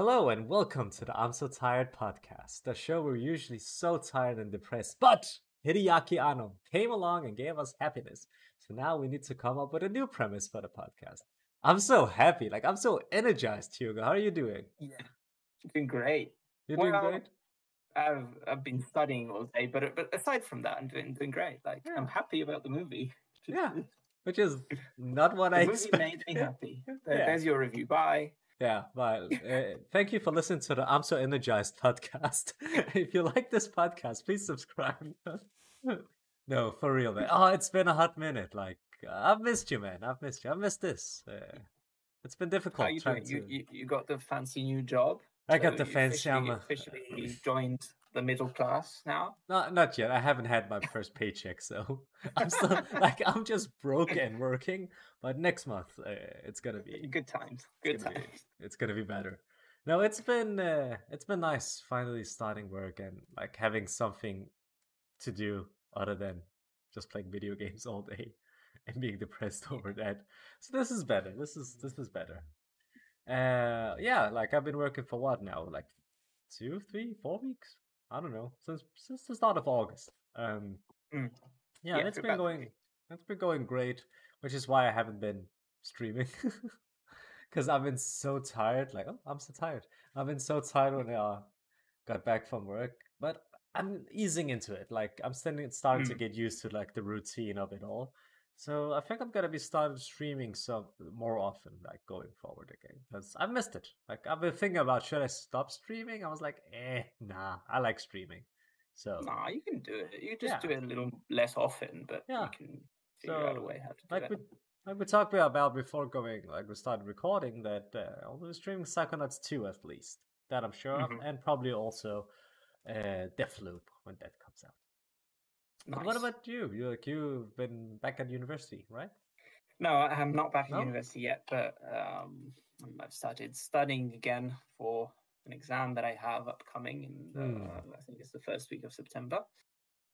Hello and welcome to the I'm So Tired podcast, the show where we're usually so tired and depressed, but Hideaki Anno came along and gave us happiness. So now we need to come up with a new premise for the podcast. I'm so happy, like I'm so energized, Hugo. How are you doing? Yeah, doing great. You're doing Well, great? I've I've been studying all day, but but aside from that, I'm doing doing great. Like Yeah. I'm happy about the movie. Yeah, Which is not what the I movie expected. made me happy. There- Yeah. There's your review. Bye. Yeah, but uh, thank you for listening to the I'm So Energized podcast. if you like this podcast, please subscribe. no, for real, man. Oh, it's been a hot minute. Like, I've missed you, man. I've missed you. I've missed this. Uh, it's been difficult How you trying doing? You, to. you you got the fancy new job. I got so the fancy. Officially, officially joined the middle class now. Not, not yet. I haven't had my first paycheck, so I'm still like I'm just broke and working. But next month, uh, it's gonna be Good times. Good be- times. it's gonna be better. No, it's been uh, it's been nice finally starting work and like having something to do other than just playing video games all day and being depressed over that. So this is better. This is this is better. Uh, yeah, like I've been working for what now? Like two, three, four weeks? I don't know since since the start of August. Um, Mm. yeah, Yeah, it's been going it's been going great, which is why I haven't been streaming. Because I've been so tired. Like, oh, I'm so tired. I've been so tired when I uh, got back from work. But I'm easing into it. Like, I'm starting, starting to Mm. get used to like the routine of it all. So I think I'm gonna be starting streaming some more often, like going forward again, because I've missed it. Like I've been thinking about should I stop streaming? I was like, eh, nah, I like streaming. So Nah, you can do it. You just Yeah. do it a little less often, but Yeah. you can figure out a way how to do like it. we like we talked about before going like we started recording that uh, I'll be streaming Psychonauts 2 at least. That I'm sure of, Mhm. and probably also uh Deathloop when that comes out. But What about you? You like you've been back at university, right? No, I- I'm not back at No? university yet, but um, I've started studying again for an exam that I have upcoming in the, Hmm. I think it's the first week of September.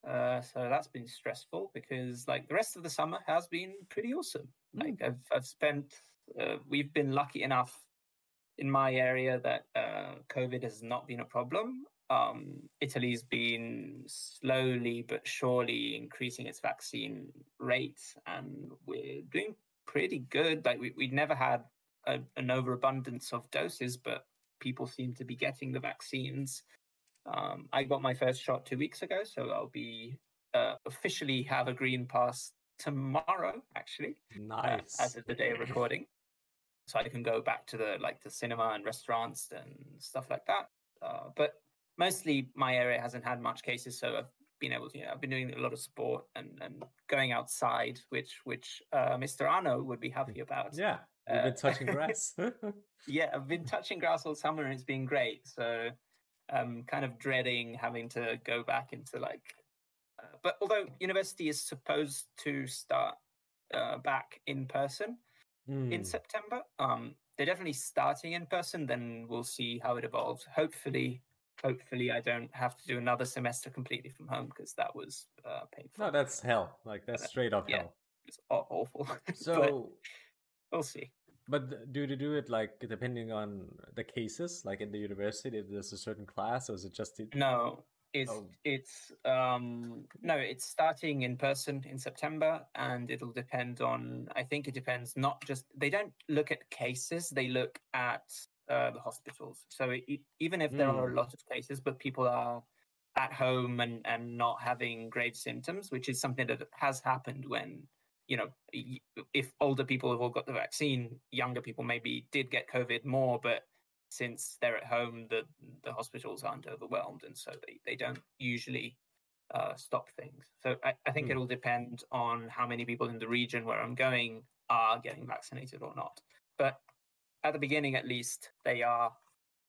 Uh, so that's been stressful because like the rest of the summer has been pretty awesome. Hmm. Like I've I've spent uh, we've been lucky enough in my area that uh, COVID has not been a problem. Um, Italy's been slowly but surely increasing its vaccine rates, and we're doing pretty good. Like we we never had a, an overabundance of doses, but people seem to be getting the vaccines. Um, I got my first shot two weeks ago, so I'll be uh, officially have a green pass tomorrow, actually uh, Nice. as of the day of recording. So I can go back to the like the cinema and restaurants and stuff like that. Uh, but mostly my area hasn't had much cases, so I've been able to. You know, I've been doing a lot of sport and, and going outside, which which uh, Mr. Anno would be happy about. yeah, you've uh, been touching grass. Yeah, I've been touching grass all summer and it's been great. So I'm kind of dreading having to go back into like. Uh, but although university is supposed to start uh, back in person in Hmm. September, um, they're definitely starting in person. Then we'll see how it evolves. Hopefully, hopefully I don't have to do another semester completely from home because that was uh, painful. No, that's hell. Like that's straight up yeah. hell. It's aw- awful. So, we'll see. but do they do it like depending on the cases? Like in the university, if there's a certain class, or is it just the- No, it's Oh. it's um no, it's starting in person in September, and it'll depend on. I think it depends not just they don't look at cases; they look at uh, the hospitals. So it, even if there are a Mm. lot of cases, but people are at home and and not having grave symptoms, which is something that has happened when you know if older people have all got the vaccine, younger people maybe did get COVID more, but since they're at home, the the hospitals aren't overwhelmed, and so they, they don't usually uh, stop things. So I, I think Hmm. it'll depend on how many people in the region where I'm going are getting vaccinated or not. But at the beginning, at least, they are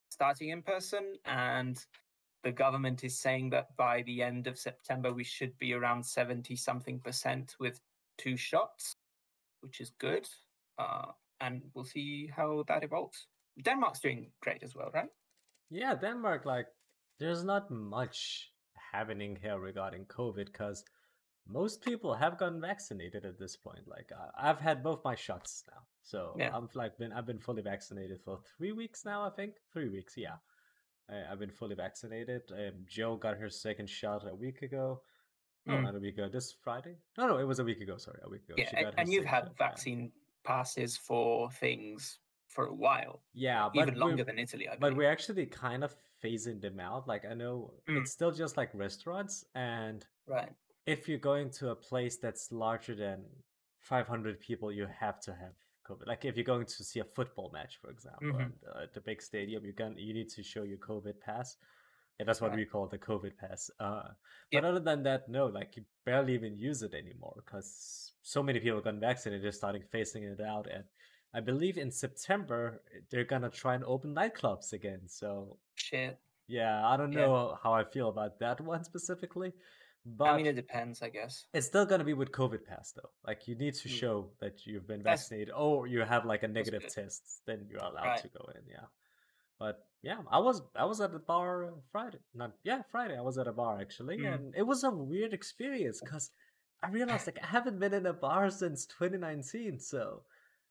starting in person, and the government is saying that by the end of September we should be around seventy something percent with two shots, which is good. Uh, and we'll see how that evolves. Denmark's doing great as well, right? Yeah, Denmark, like, there's not much happening here regarding COVID because most people have gotten vaccinated at this point. Like I, I've had both my shots now, so Yeah. I'm like been I've been fully vaccinated for three weeks now. I think three weeks. Yeah, I, I've been fully vaccinated. Um, Joe got her second shot a week ago. No, Mm. not a week ago. This Friday? No, no, it was a week ago. Sorry, a week ago. Yeah, She and, and you've had vaccine passes for things for a while, Yeah, but even longer than Italy. I But we're actually kind of phasing them out. Like I know Mm. it's still just like restaurants, and right. If you're going to a place that's larger than 500 people, you have to have COVID. Like if you're going to see a football match, for example, Mhm. and, uh, at the big stadium, you can you need to show your COVID pass. Yeah, that's what Right. we call the COVID pass. Uh. But other than that, no, like you barely even use it anymore because so many people got vaccinated, they're starting phasing it out. And I believe in September they're gonna try and open nightclubs again. So Shit. yeah, I don't Yeah. know how I feel about that one specifically, but I mean, it depends, I guess. it's still gonna be with COVID pass though. Like you need to Mm. show that you've been That's- vaccinated or you have like a negative test, then you're allowed Right. to go in. Yeah. But yeah, I was I was at the bar Friday. Not yeah, Friday. I was at a bar actually, Mm. and it was a weird experience because I realized like I haven't been in a bar since 2019. So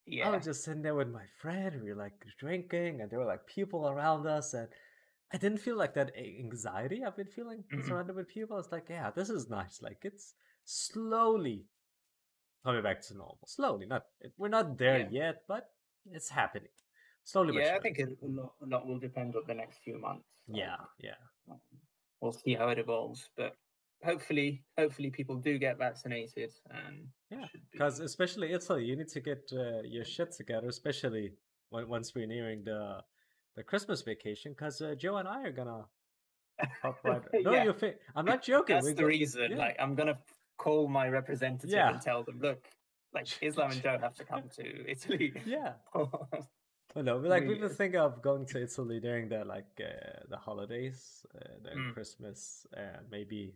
yeah. I was just sitting there with my friend. We were like drinking, and there were like people around us, and I didn't feel like that anxiety I've been feeling Mm-mm. surrounded with people. It's like, yeah, this is nice. Like it's slowly coming back to normal. Slowly, not we're not there Yeah. yet, but it's happening. Slowly, but Yeah, I think it, a, lot, a lot will depend on the next few months. Yeah, yeah, um, we'll see how it evolves, but hopefully, hopefully people do get vaccinated and yeah. should be- Because especially Italy, you need to get uh, your shit together, especially when, once we're nearing the the Christmas vacation. Because uh, Joe and I are gonna pop right. No, Yeah. you think I'm not joking. that's we're the reason. yeah. Like, I'm gonna call my representative Yeah. and tell them, look, like Islam and Joe have to come to Italy. Yeah. Well, no, but, like we Really were thinking of going to Italy during the like uh, the holidays, uh, during Mm. Christmas, uh, maybe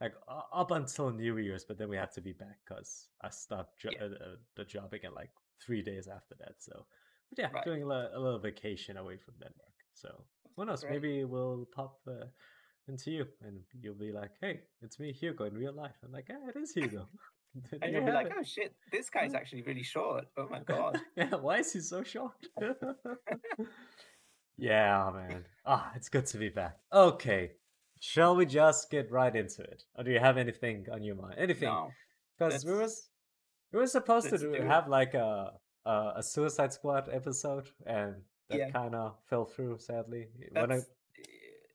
like up until New Year's. But then we have to be back because I start jo- Yeah. uh, uh, the job again like three days after that. So, but yeah, Right. doing a, li- a little vacation away from Denmark. So who knows? Great. Maybe we'll pop uh, into you, and you'll be like, "Hey, it's me, Hugo, in real life." I'm like, "Yeah, it is Hugo." And you you'll be like, it. oh shit, this guy's actually really short. Oh my god. yeah, why is he so short? yeah, man. Ah, it's good to be back. Okay, shall we just get right into it, or do you have anything on your mind? Anything? no. Because we was we were supposed to do, do have like a, a a Suicide Squad episode, and that Yeah. kind of fell through sadly. When I,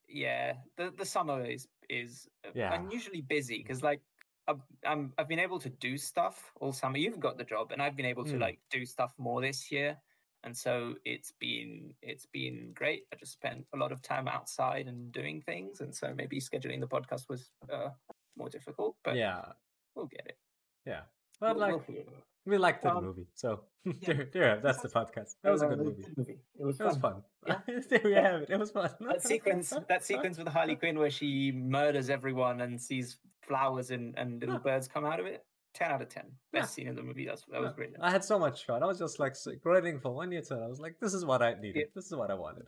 yeah, the the summer is is uh, Yeah. unusually busy because like I've, I'm I've been able to do stuff all summer. You've got the job, and I've been able to Mm. like do stuff more this year, and so it's been it's been great. I just spent a lot of time outside and doing things, and so maybe scheduling the podcast was uh, more difficult, but yeah, we'll get it. yeah. But We'll- like we'll figure it out. We liked the Um, movie, so yeah. there, there, that's the podcast. That was a good movie. movie. It was It was fun. fun. there we have it. It was fun. that sequence that sequence with Harley Quinn where she murders everyone and sees flowers and, and little Yeah. birds come out of it. Ten out of ten. Best Yeah. scene in the movie. That's that was brilliant. I had so much fun. I was just like grading for one year turn. I was like, this is what I needed. Yeah. This is what I wanted.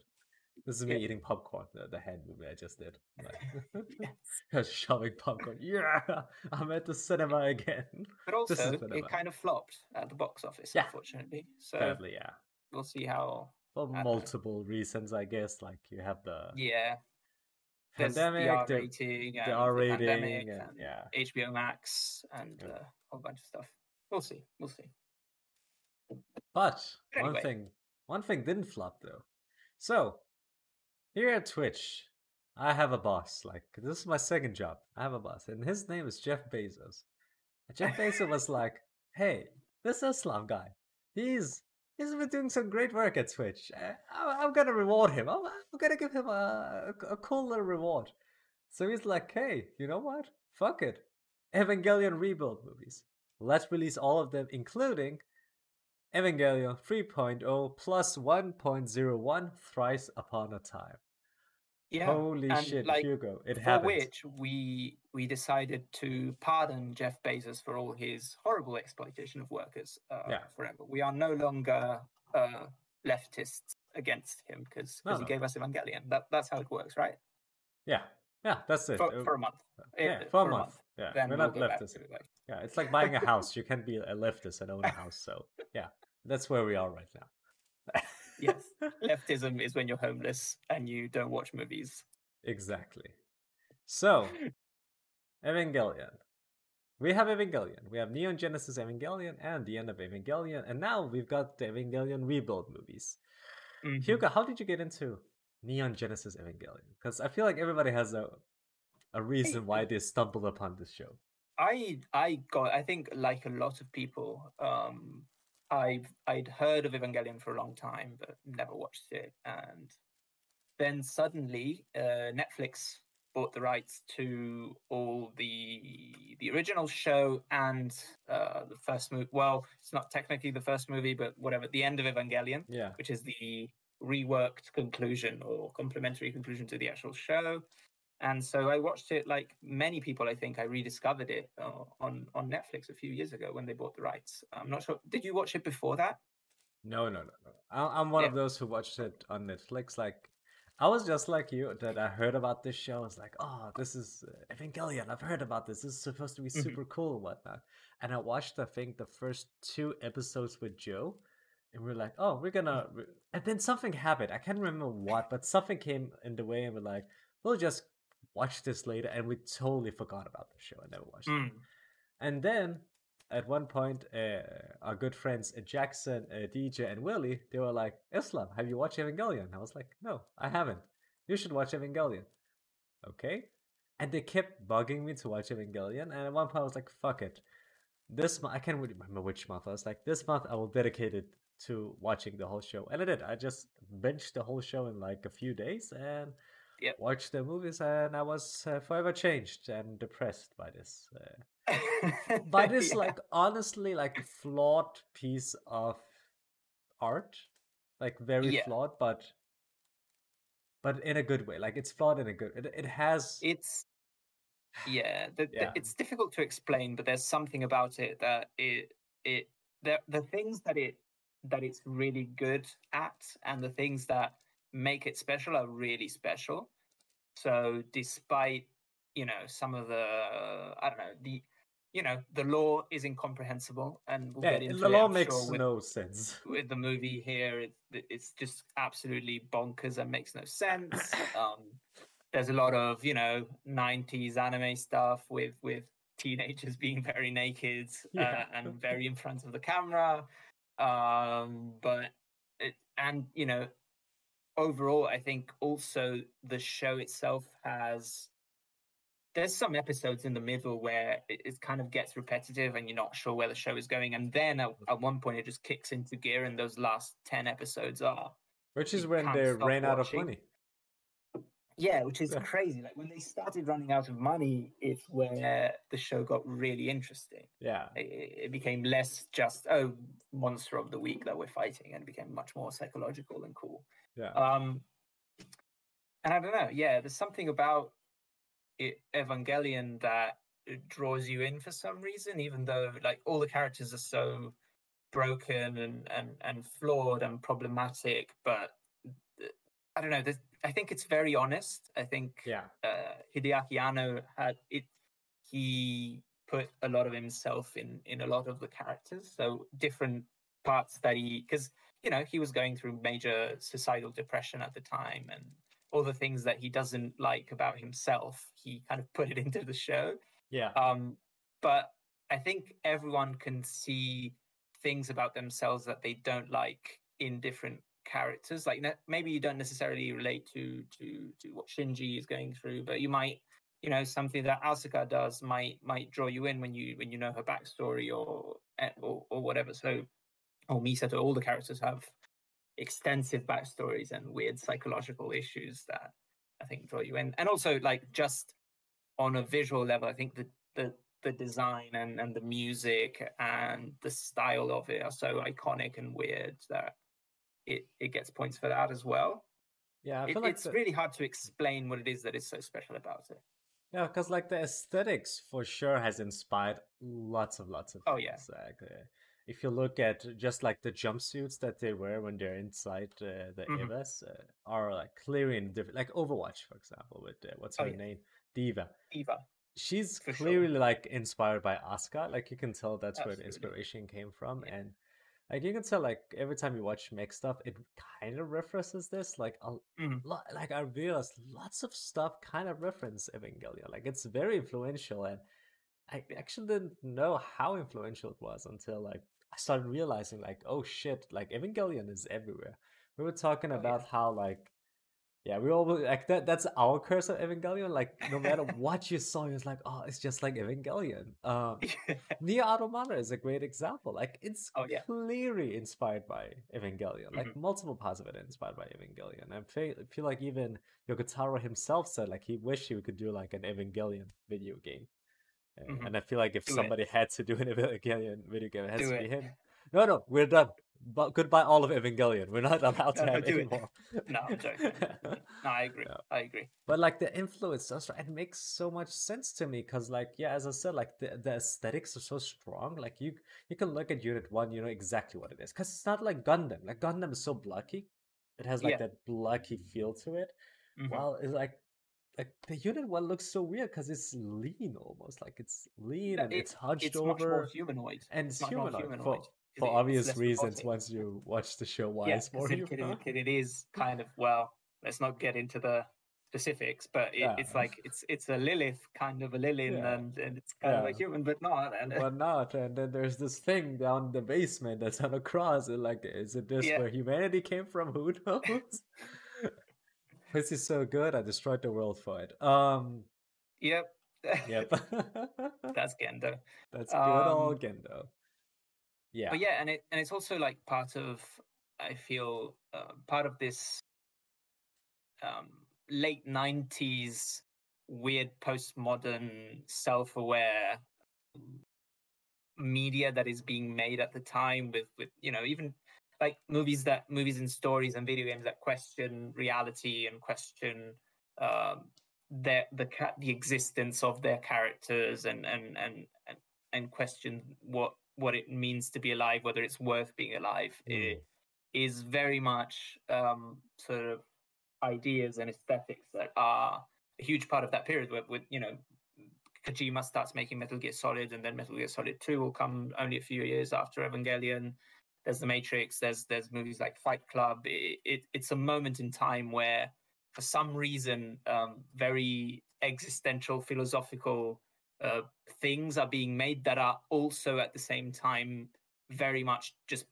This is me Yeah. eating popcorn, the, the hand movie I just did. Like, Yes. shoving popcorn. Yeah, I'm at the cinema again. But also, it kind of flopped at the box office, Yeah. unfortunately. So Sadly, yeah. we'll see how. For don't know. multiple reasons, I guess. Like you have the Yeah, there's pandemic, the R rating, the and R the rating, pandemic, and, and yeah. HBO Max, and Yeah. uh, a whole bunch of stuff. We'll see. We'll see. But But one thing, one thing didn't flop though. So here at Twitch, I have a boss. Like this is my second job. I have a boss, and his name is Jeff Bezos. And Jeff Bezos was like, "Hey, this Islam guy, he's he's been doing some great work at Twitch. I, I'm gonna reward him. I'm, I'm gonna give him a, a a cool little reward." So he's like, "Hey, you know what? Fuck it. Evangelion rebuild movies. Let's release all of them, including Evangelion 3.0 plus 1.01 thrice upon a time. Yeah. Holy and, shit, like, Hugo. It for happened. which we we decided to pardon Jeff Bezos for all his horrible exploitation of workers uh, Yeah. forever. We are no longer uh, leftists against him because No, he no. gave us Evangelion. That that's how it works, right? Yeah, yeah, that's it. For, Uh, for a month. yeah, Eh, for a month. Yeah, then we're we'll not leftists. like, Yeah, it's like buying a house. You can't be a leftist and own a house. So yeah, that's where we are right now. Yes. leftism is when you're homeless and you don't watch movies. exactly. So, Evangelion. We have Evangelion. We have Neon Genesis Evangelion and the end of Evangelion, and now we've got the Evangelion rebuild movies. Mhm. Hugo, how did you get into Neon Genesis Evangelion? Because I feel like everybody has a a reason why they stumbled upon this show. I I got I think like a lot of people, um I've I'd heard of Evangelion for a long time but never watched it and then suddenly uh, Netflix bought the rights to all the the original show and uh, the first movie. Well, it's not technically the first movie, but whatever. The end of Evangelion, Yeah. which is the reworked conclusion or complementary conclusion to the actual show. And so I watched it like many people. I think I rediscovered it uh, on on Netflix a few years ago when they bought the rights. I'm not sure. Did you watch it before that? No, no, no, no. I- I'm one of those who watched it on Netflix. Like, I was just like you that I heard about this show. I was like, oh, this is uh, Evangelion. I've heard about this. This is supposed to be Mhm. super cool and whatnot. And I watched, I think, the first two episodes with Joe. And we are like, oh, we're gonna. And then something happened. I can't remember what, but something came in the way, and we're like, we'll just watch this later. And we totally forgot about the show. I never watched it. Mm. And then at one point, uh, our good friends uh, Jackson, uh, DJ, and Willie, they were like, Islam, have you watched Evangelion? I was like, no, I haven't. You should watch Evangelion. Okay. And they kept bugging me to watch Evangelion. And at one point, I was like, fuck it. This month, I can't really remember which month. I was like, this month, I will dedicate it to watching the whole show. And I did. I just binged the whole show in like a few days and Yep. watched the movies. And I was uh, forever changed and depressed by this. Uh, by this Yeah. like honestly like flawed piece of art like very Yeah. flawed but but in a good way like it's flawed in a good it, it has it's yeah, the, the- Yeah. it's difficult to explain but there's something about it that it it the, the things that it that it's really good at and the things that make it special are really special. So despite you know some of the i don't know the you know the law is incomprehensible and we'll yeah get into the law makes sure, with- no sense. with the movie here it, it's just absolutely bonkers and makes no sense. Um there's a lot of you know 90s anime stuff with with teenagers being very naked Yeah. uh, and very in front of the camera. Um but it, and you know overall i think also the show itself has there's some episodes in the middle where it, it kind of gets repetitive and you're not sure where the show is going and then at, mm-hmm. at one point it just kicks into gear and those last 10 episodes are which is when they ran out of money. Yeah which is crazy like when they started running out of money it's where the show got really interesting. Yeah. It, it became less just oh monster of the week that we're fighting and became much more psychological and cool yeah um and i don't know yeah there's something about it, evangelion that it draws you in for some reason even though like all the characters are so broken and and and flawed and problematic but i don't know i think it's very honest i think yeah uh, Hideaki Anno had it. He put a lot of himself in in a lot of the characters. So different parts that he, because you know he was going through major societal depression at the time, and all the things that he doesn't like about himself, he kind of put it into the show. yeah Um, but I think everyone can see things about themselves that they don't like in different characters. Like maybe you don't necessarily relate to to to what Shinji is going through, but you might, you know, something that Asuka does might might draw you in when you when you know her backstory or or, or whatever. So, Oh, or Misato, all the characters have extensive backstories and weird psychological issues that I think draw you in, and also like just on a visual level, I think the the the design and, and the music and the style of it are so iconic and weird that it, it gets points for that as well. yeah i It, feel like it's the- really hard to explain what it is that is so special about it. Yeah, because like the aesthetics for sure has inspired lots of lots of. Oh, yeah. things. If you look at just like the jumpsuits that they wear when they're inside uh, the. Evas uh, are like clearly in different, like Overwatch, for example, with uh, what's Oh, her yeah. name, D.Va. D.Va. she's For sure. clearly like inspired by Asuka. Like you can tell that's where the inspiration came from, Yeah. and like you can tell like every time you watch mech stuff, it kind of references this. Like a Mhm. lot, like I realized lots of stuff kind of reference Evangelion. Like it's very influential, and I actually didn't know how influential it was until like I started realizing like oh shit, like Evangelion is everywhere. We were talking Oh, yeah. about how like yeah, we all like that. That's our curse of Evangelion. Like no matter what you saw, it's like oh, it's just like Evangelion. Um, Nier Automata is a great example. Like it's Oh, yeah. clearly inspired by Evangelion. Like multiple parts of it are inspired by Evangelion. I feel, feel like even Yoko Taro himself said like he wished he could do like an Evangelion video game. Mhm. And I feel like if Do it. somebody had to do an Evangelion video game, it has Do to be it. him. No, no, we're done. But goodbye, all of Evangelion. We're not allowed to No, no, have do any it. no, I'm joking. No, I agree. Yeah. I agree. But like the influence, that's right. It makes so much sense to me because, like, yeah, as I said, like the, the aesthetics are so strong. Like you, you can look at Unit One, you know exactly what it is because it's not like Gundam. Like Gundam is so blocky. It has like Yeah. that blocky feel to it. Mhm. While it's like, like the Unit One looks so weird because it's lean almost. Like it's lean and it- it's hunched It's over humanoid. and It's it's humanoid, humanoid. for for it- obvious reasons. robotic. Once you watch the show, why yeah, it's more it, it- it is kind of well. Let's not get into the specifics, but it, Yeah. it's like it's it's a Lilith kind of a Lilin, Yeah. and, and it's kind of a human, but not. And but not. And then there's this thing down in the basement that's on a cross. And like, is it this where humanity came from? Who knows? This is so good. I destroyed the world for it. Um. yep, Yep. that's Gendo. that's good old Um, Gendo. Yeah. But yeah, and it and it's also like part of I feel uh, part of this um, late '90s weird postmodern self-aware media that is being made at the time with with you know even like movies that movies and stories and video games that question reality and question um their the the existence of their characters and and and and, and question what what it means to be alive whether it's worth being alive Mm. it is very much um sort of ideas and aesthetics that are a huge part of that period where with you know Kojima starts making Metal Gear Solid, and then Metal Gear Solid Two will come only a few years after Evangelion. There's The Matrix. There's there's movies like Fight Club. It, it it's a moment in time where, for some reason, um, very existential, philosophical uh, things are being made that are also at the same time very much just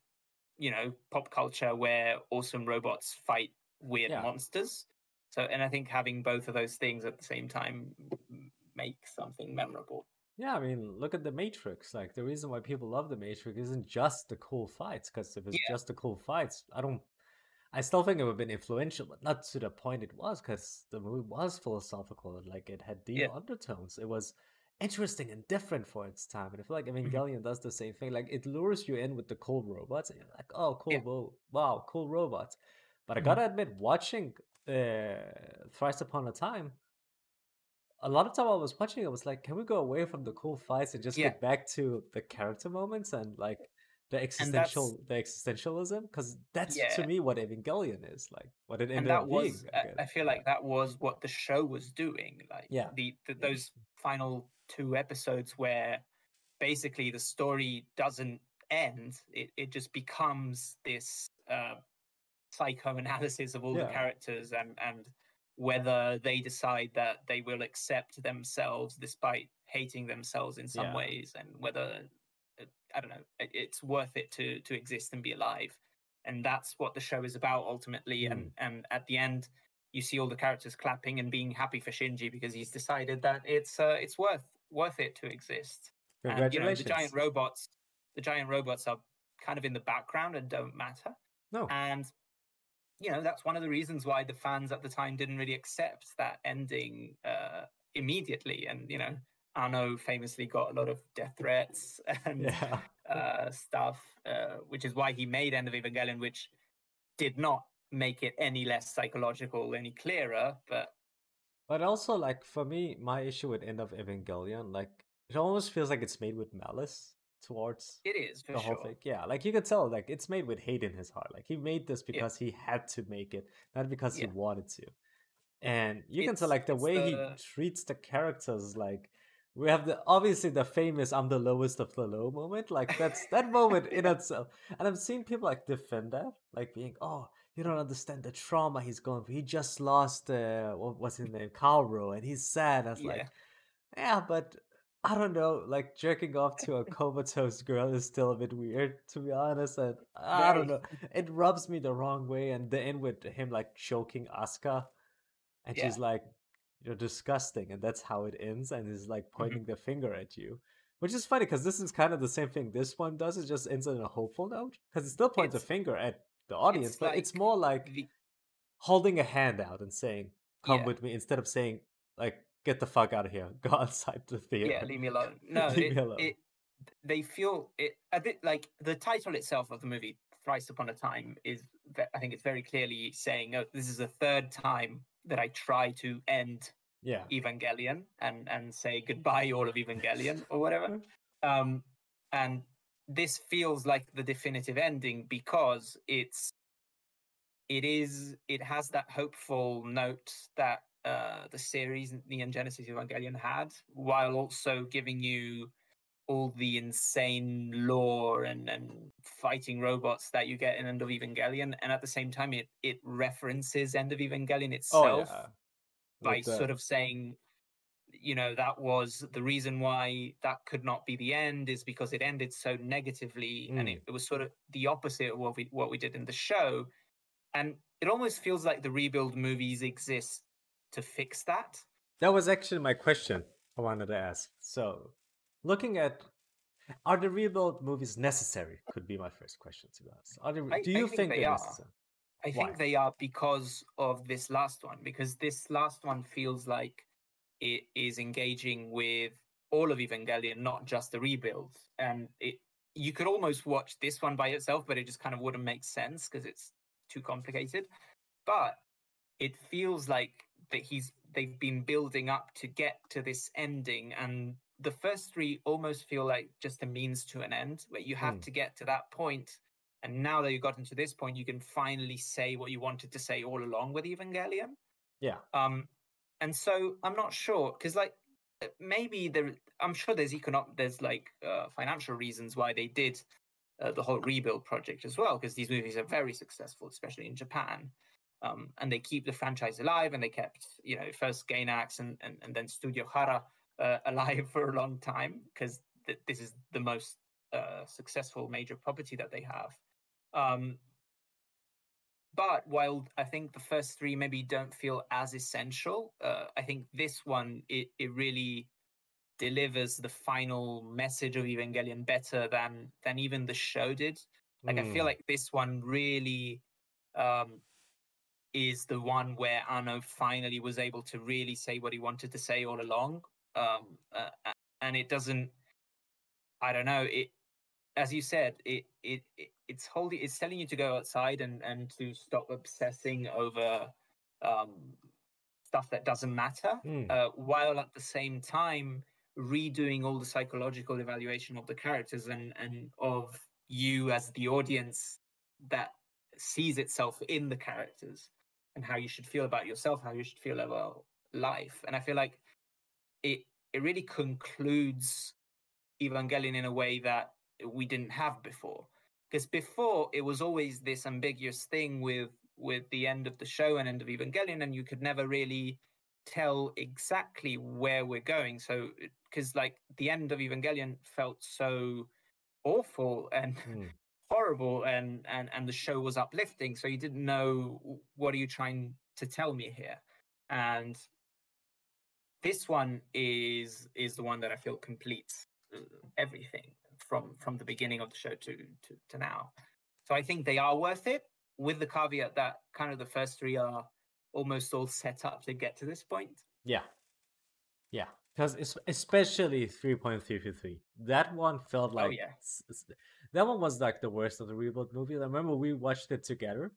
you know pop culture where awesome robots fight weird Yeah. monsters. So, and I think having both of those things at the same time make something memorable. Yeah, I mean, look at the Matrix. Like the reason why people love the Matrix isn't just the cool fights. Because if it's Yeah. just the cool fights, I don't. I still think it would have been influential, but not to the point it was. Because the movie was philosophical like it had deep Yeah. undertones. It was interesting and different for its time. And I feel like Mm-hmm. Evangelion does the same thing. Like it lures you in with the cool robots, and you're like, oh, cool, Yeah. wo- wow, cool robots. But I Mhm. gotta admit, watching uh, Thrice Upon a Time, a lot of time I was watching, I was like, can we go away from the cool fights and just Yeah. get back to the character moments and like the existential, the existentialism? Because that's to me what Evangelion is like, what it and ended that up being. was I. I feel like that was what the show was doing like Yeah. the, the those final two episodes where basically the story doesn't end it, it just becomes this uh psychoanalysis of all Yeah. the characters and and whether they decide that they will accept themselves despite hating themselves in some Yeah. ways and whether uh, i don't know it's worth it to to exist and be alive and that's what the show is about ultimately and and at the end you see all the characters clapping and being happy for Shinji because he's decided that it's uh, it's worth worth it to exist. And you know the giant robots, the giant robots are kind of in the background and don't matter. no. And you know that's one of the reasons why the fans at the time didn't really accept that ending uh, immediately. And you know Anno famously got a lot of death threats and yeah. uh, stuff, uh, which is why he made End of Evangelion, which did not make it any less psychological, any clearer. But But also, like for me, my issue with End of Evangelion, like it almost feels like it's made with malice towards it is for the sure. whole thing. Yeah, like you could tell, like it's made with hate in his heart. Like he made this because he had to make it, not because Yeah. he wanted to. And you can tell, like the way the- he treats the characters, like we have the obviously the famous "I'm the lowest of the low" moment. Like that's that moment in itself. And I've seen people like defend that, like being, "Oh, you don't understand the trauma he's going through. He just lost uh, what was his name, Kaoru, and he's sad." I was Yeah. like, "Yeah, but." I don't know, like jerking off to a comatose girl is still a bit weird, to be honest. And I don't know, it rubs me the wrong way. And the end with him like choking Asuka, and Yeah. she's like, "You're disgusting," and that's how it ends. And he's like Mm-hmm. pointing the finger at you, which is funny because this is kind of the same thing this one does. It just ends on a hopeful note because it still points It's- a finger at the audience, it's but it's more like The, holding a hand out and saying, "Come Yeah. with me," instead of saying like, "Get the fuck out of here, go outside the theater." yeah, leave me alone. No, Leave it, me alone. it they feel it a bit like the title itself of the movie, Thrice Upon a Time, is I think it's very clearly saying, oh, this is the third time that I try to end yeah, Evangelion and and say goodbye all of Evangelion or whatever. Um, and this feels like the definitive ending because it's it is it has that hopeful note that uh, the series Neon Genesis Evangelion had, while also giving you all the insane lore and, and fighting robots that you get in End of Evangelion, and at the same time it it references End of Evangelion oh itself yeah, by the- sort of saying you know that was the reason why that could not be the end is because it ended so negatively and Mm. it, it was sort of the opposite of what we what we did in the show. And it almost feels like the rebuild movies exist to fix that That was actually my question I wanted to ask. So, looking at are the rebuild movies necessary? Could be my first question to ask. Are I- do I you think think, they they're are. necessary? i think they are because of this last one because this last one feels like it is engaging with all of evangelion not just the rebuild and it you could almost watch this one by itself but it just kind of wouldn't make sense because it's too complicated but it feels like that he's they've been building up to get to this ending and the first three almost feel like just a means to an end where you have Hmm. to get to that point and now that you've gotten to this point you can finally say what you wanted to say all along with evangelion Yeah. um and so i'm not sure because like maybe there i'm sure there's economic there's like uh, financial reasons why they did uh, the whole rebuild project as well because these movies are very successful especially in japan um, and they keep the franchise alive and they kept you know first gainax and, and, and then studio khara uh, alive for a long time because th- this is the most uh, successful major property that they have um, but while I think the first three maybe don't feel as essential, uh, I think this one it, it really delivers the final message of Evangelion better than than even the show did. Like I feel Mm. like this one really um, is the one where Anno finally was able to really say what he wanted to say all along, um, uh, and it doesn't. I don't know. It, as you said, it it, it it's holding. It's telling you to go outside and and to stop obsessing over um, stuff that doesn't matter, Mm. uh, while at the same time redoing all the psychological evaluation of the characters and and of you as the audience that sees itself in the characters and how you should feel about yourself, how you should feel about life. And I feel like it it really concludes Evangelion in a way that we didn't have before. Because before it was always this ambiguous thing with with the end of the show and end of Evangelion, and you could never really tell exactly where we're going. So because like the end of Evangelion felt so awful and Mm. Horrible and and and the show was uplifting so you didn't know what are you trying to tell me here and this one is is the one that i feel completes uh, everything from from the beginning of the show to to, to now so i think they are worth it with the caveat that kind of the first three are almost all set up to get to this point Yeah. Yeah. Because especially 3.333. That one felt like. Oh, yeah. That one was like the worst of the reboot movies. I remember we watched it together.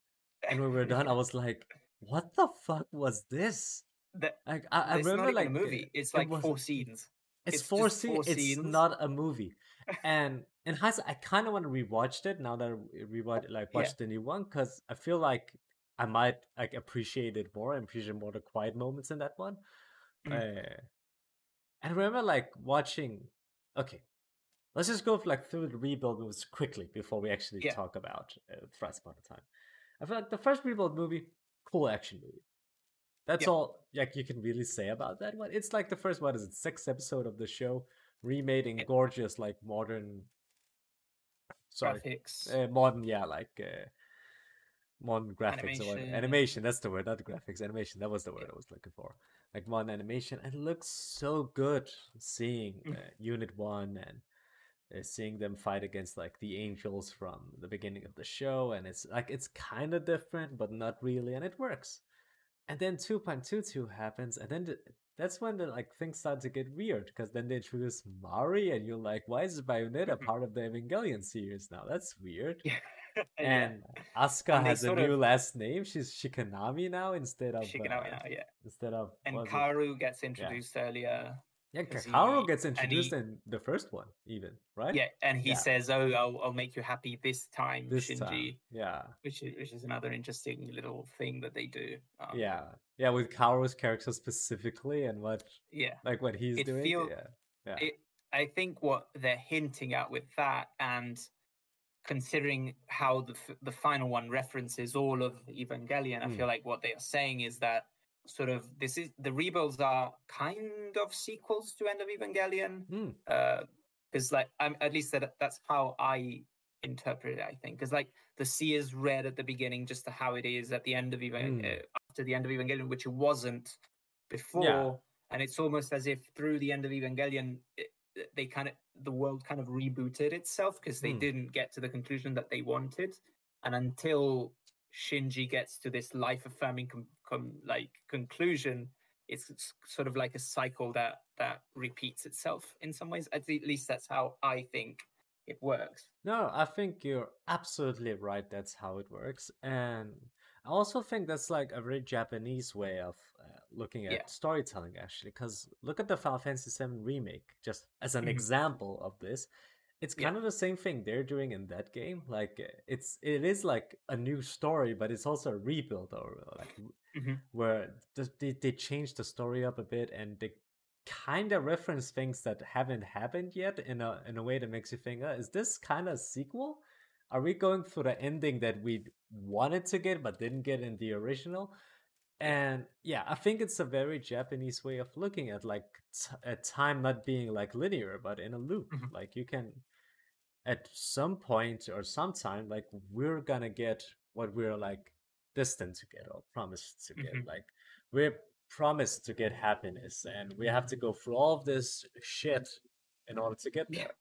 And when we were done, I was like, what the fuck was this? that Like, I, I it's remember like. a movie it's it like was- four scenes It's, it's four, four It's scenes. not a movie. and in hindsight, I kind of want to rewatch it now that I rewatch like Yeah. watch the new one because I feel like I might like appreciate it more and appreciate more the quiet moments in that one. Mm. Uh, And I remember like watching. Okay, let's just go like through the rebuild movies quickly before we actually Yeah. talk about uh, Thrice Upon a Time. I feel like the first rebuild movie, cool action movie. That's Yeah. all like you can really say about that one. It's like the first one is it, sixth episode of the show, remade in Yeah. gorgeous like modern. Sorry, Graphics. uh, modern yeah like uh, modern graphics or Animation. animation that's the word not graphics animation that was the word i was looking for like one animation and it looks so good seeing Mm. uh, unit one and uh, seeing them fight against like the angels from the beginning of the show and it's like it's kind of different but not really and it works and then 2.22 happens and then the, that's when the like things start to get weird because then they introduce Mari and you're like why is Bayonetta Mhm. part of the Evangelion series now that's weird yeah. and Asuka And has a new of- last name. She's Shikinami now instead of Shigenami uh, now, yeah. instead of And it? Kaoru gets introduced earlier. Yeah, 'cause Kakaru he- gets introduced he- in the first one, even right? Yeah, and he Yeah. says, "Oh, I'll, I'll make you happy this time, this Shinji," time. Yeah, which is which is another interesting little thing that they do. Um, yeah, yeah. With Kaoru's character specifically and what yeah. like what he's It doing. feel- yeah, yeah, It, I think what they're hinting at with that, and considering how the f- the final one references all of Evangelion, I Mm. feel like what they are saying is that sort of this is the rebuilds are kind of sequels to End of Evangelion. Hmm. because like I'm at least that that's how I interpret it. I think because like the sea is red at the beginning, just to how it is at the end of Evangelion, Mm. uh, after the end of Evangelion, which it wasn't before. And it's almost as if through the end of Evangelion, it, they kind of the world kind of rebooted itself because they Hmm. didn't get to the conclusion that they wanted, and until Shinji gets to this life affirming com- com- like conclusion, it's s- sort of like a cycle that that repeats itself in some ways. At le- least that's how I think it works. No, I think you're absolutely right. That's how it works, and I also think that's like a very Japanese way of looking at Yeah. storytelling. Actually, because look at the Final Fantasy VII remake, just as an Mhm. example of this. It's Yeah. kind of the same thing they're doing in that game. Like uh, it's it is like a new story, but it's also a rebuild or uh, like Mhm. where they they change the story up a bit and they kind of reference things that haven't happened yet in a in a way that makes you think, uh, is this kind of sequel? Are we going for the ending that we wanted to get but didn't get in the original? And yeah, I think it's a very Japanese way of looking at like t- at time not being like linear, but in a loop. Mhm. Like you can, at some point or sometime, like we're gonna get what we're like destined to get or promised to get. Mhm. Like we're promised to get happiness, and we have to go through all of this shit in order to get there.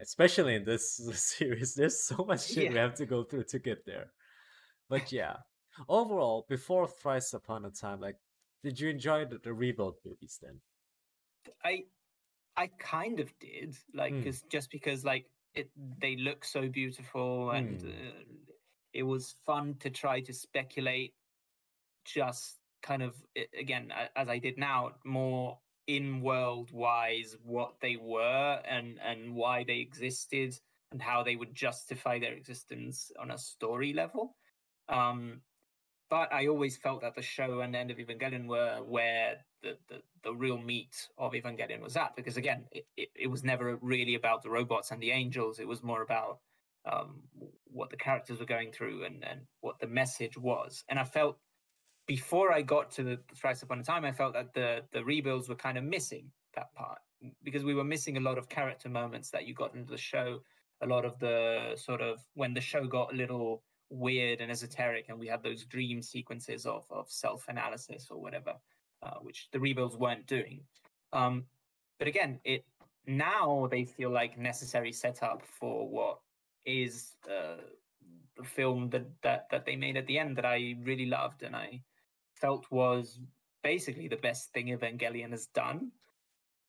Especially in this series, there's so much shit we have to go through to get there. But yeah, overall, before Thrice Upon a Time, like, did you enjoy the, the rebuild movies then? I I kind of did like Mm. 'cause- just because like it they look so beautiful and Mm. uh, it was fun to try to speculate just kind of again as I did now more in world wise what they were and and why they existed and how they would justify their existence on a story level um but I always felt that the show and the end of Evangelion were where the, the, the real meat of Evangelion was at. Because again, it, it, it was never really about the robots and the angels. It was more about um, what the characters were going through and, and what the message was. And I felt before I got to the Thrice Upon a Time, I felt that the, the rebuilds were kind of missing that part because we were missing a lot of character moments that you got into the show. A lot of the sort of when the show got a little weird and esoteric and we had those dream sequences of, of self-analysis or whatever uh, which the rebuilds weren't doing um, but again it now they feel like necessary setup for what is uh, the film that, that that they made at the end that i really loved and i felt was basically the best thing evangelion has done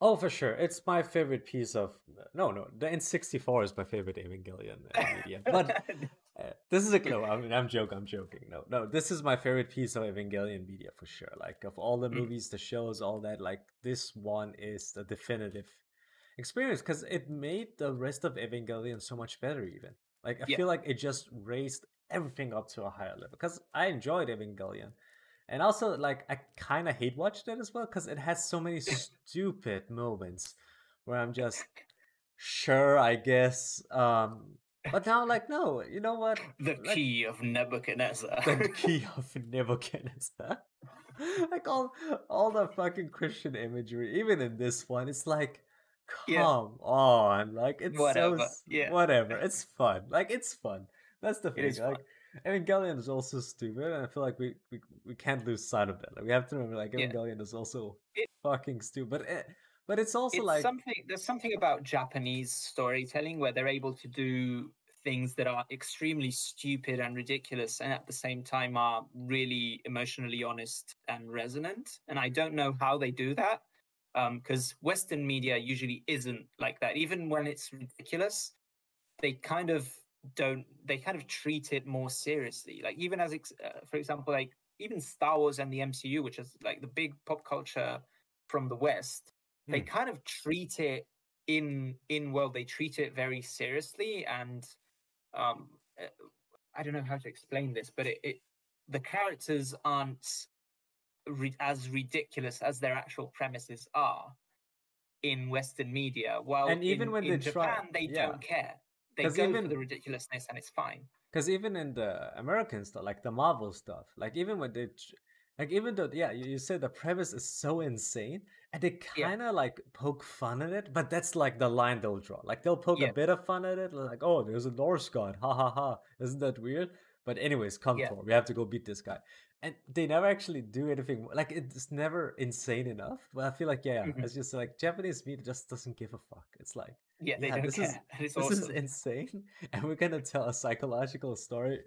Oh, for sure. It's my favorite piece of. No, no. The N64 is my favorite Evangelion uh, media. But this is a no. I mean, I'm joking. I'm joking. No, no. This is my favorite piece of Evangelion media for sure. Like of all the Mm. movies, the shows, all that. Like this one is the definitive experience because it made the rest of Evangelion so much better. Even like I Yeah. feel like it just raised everything up to a higher level. Because I enjoyed Evangelion, and also like I kind of hate watching it as well because it has so many stupid moments where I'm just sure, I guess. Um, but now, I'm like, no, you know what? The Like, key of Nebuchadnezzar. the key of Nebuchadnezzar. like all, all the fucking Christian imagery, even in this one, it's like, come Yeah. on, like it's so Whatever, s- yeah. whatever. It's fun, like it's fun. That's the thing. is fun. like, Evangelion is also stupid, and I feel like we, we, we can't lose sight of that. Like we have to remember, like Yeah. Is also It- fucking stupid. But it, but it's also it's like something there's something about Japanese storytelling where they're able to do things that are extremely stupid and ridiculous and at the same time are really emotionally honest and resonant. And I don't know how they do that. because Western media usually isn't like that. Even when it's ridiculous, they kind of don't. They kind of treat it more seriously. Like even as, ex- uh, for example, like even Star Wars and the MCU, which is like the big pop culture from the West, they Hmm. kind of treat it in in world. They treat it very seriously, and um, uh, I don't know how to explain this, but it, it the characters aren't re- as ridiculous as their actual premises are in Western media. well And even in, when in they try- Japan, they yeah. don't care. they go even- for the ridiculousness, and it's fine. Because even in the American stuff, like the Marvel stuff, like even when they, like even though, yeah, you, you said the premise is so insane, and they kind of like poke fun at it, but that's like the line they'll draw. Like they'll poke Yeah. a bit of fun at it, like, oh, there's a Norse god, ha ha ha, isn't that weird? But anyways, come Yeah. Thor, we have to go beat this guy, and they never actually do anything. Like it's never insane enough. But I feel like yeah, Mhm. it's just like Japanese media just doesn't give a fuck. It's like Yeah, Yeah, this care. is- this is insane and we're gonna tell a psychological story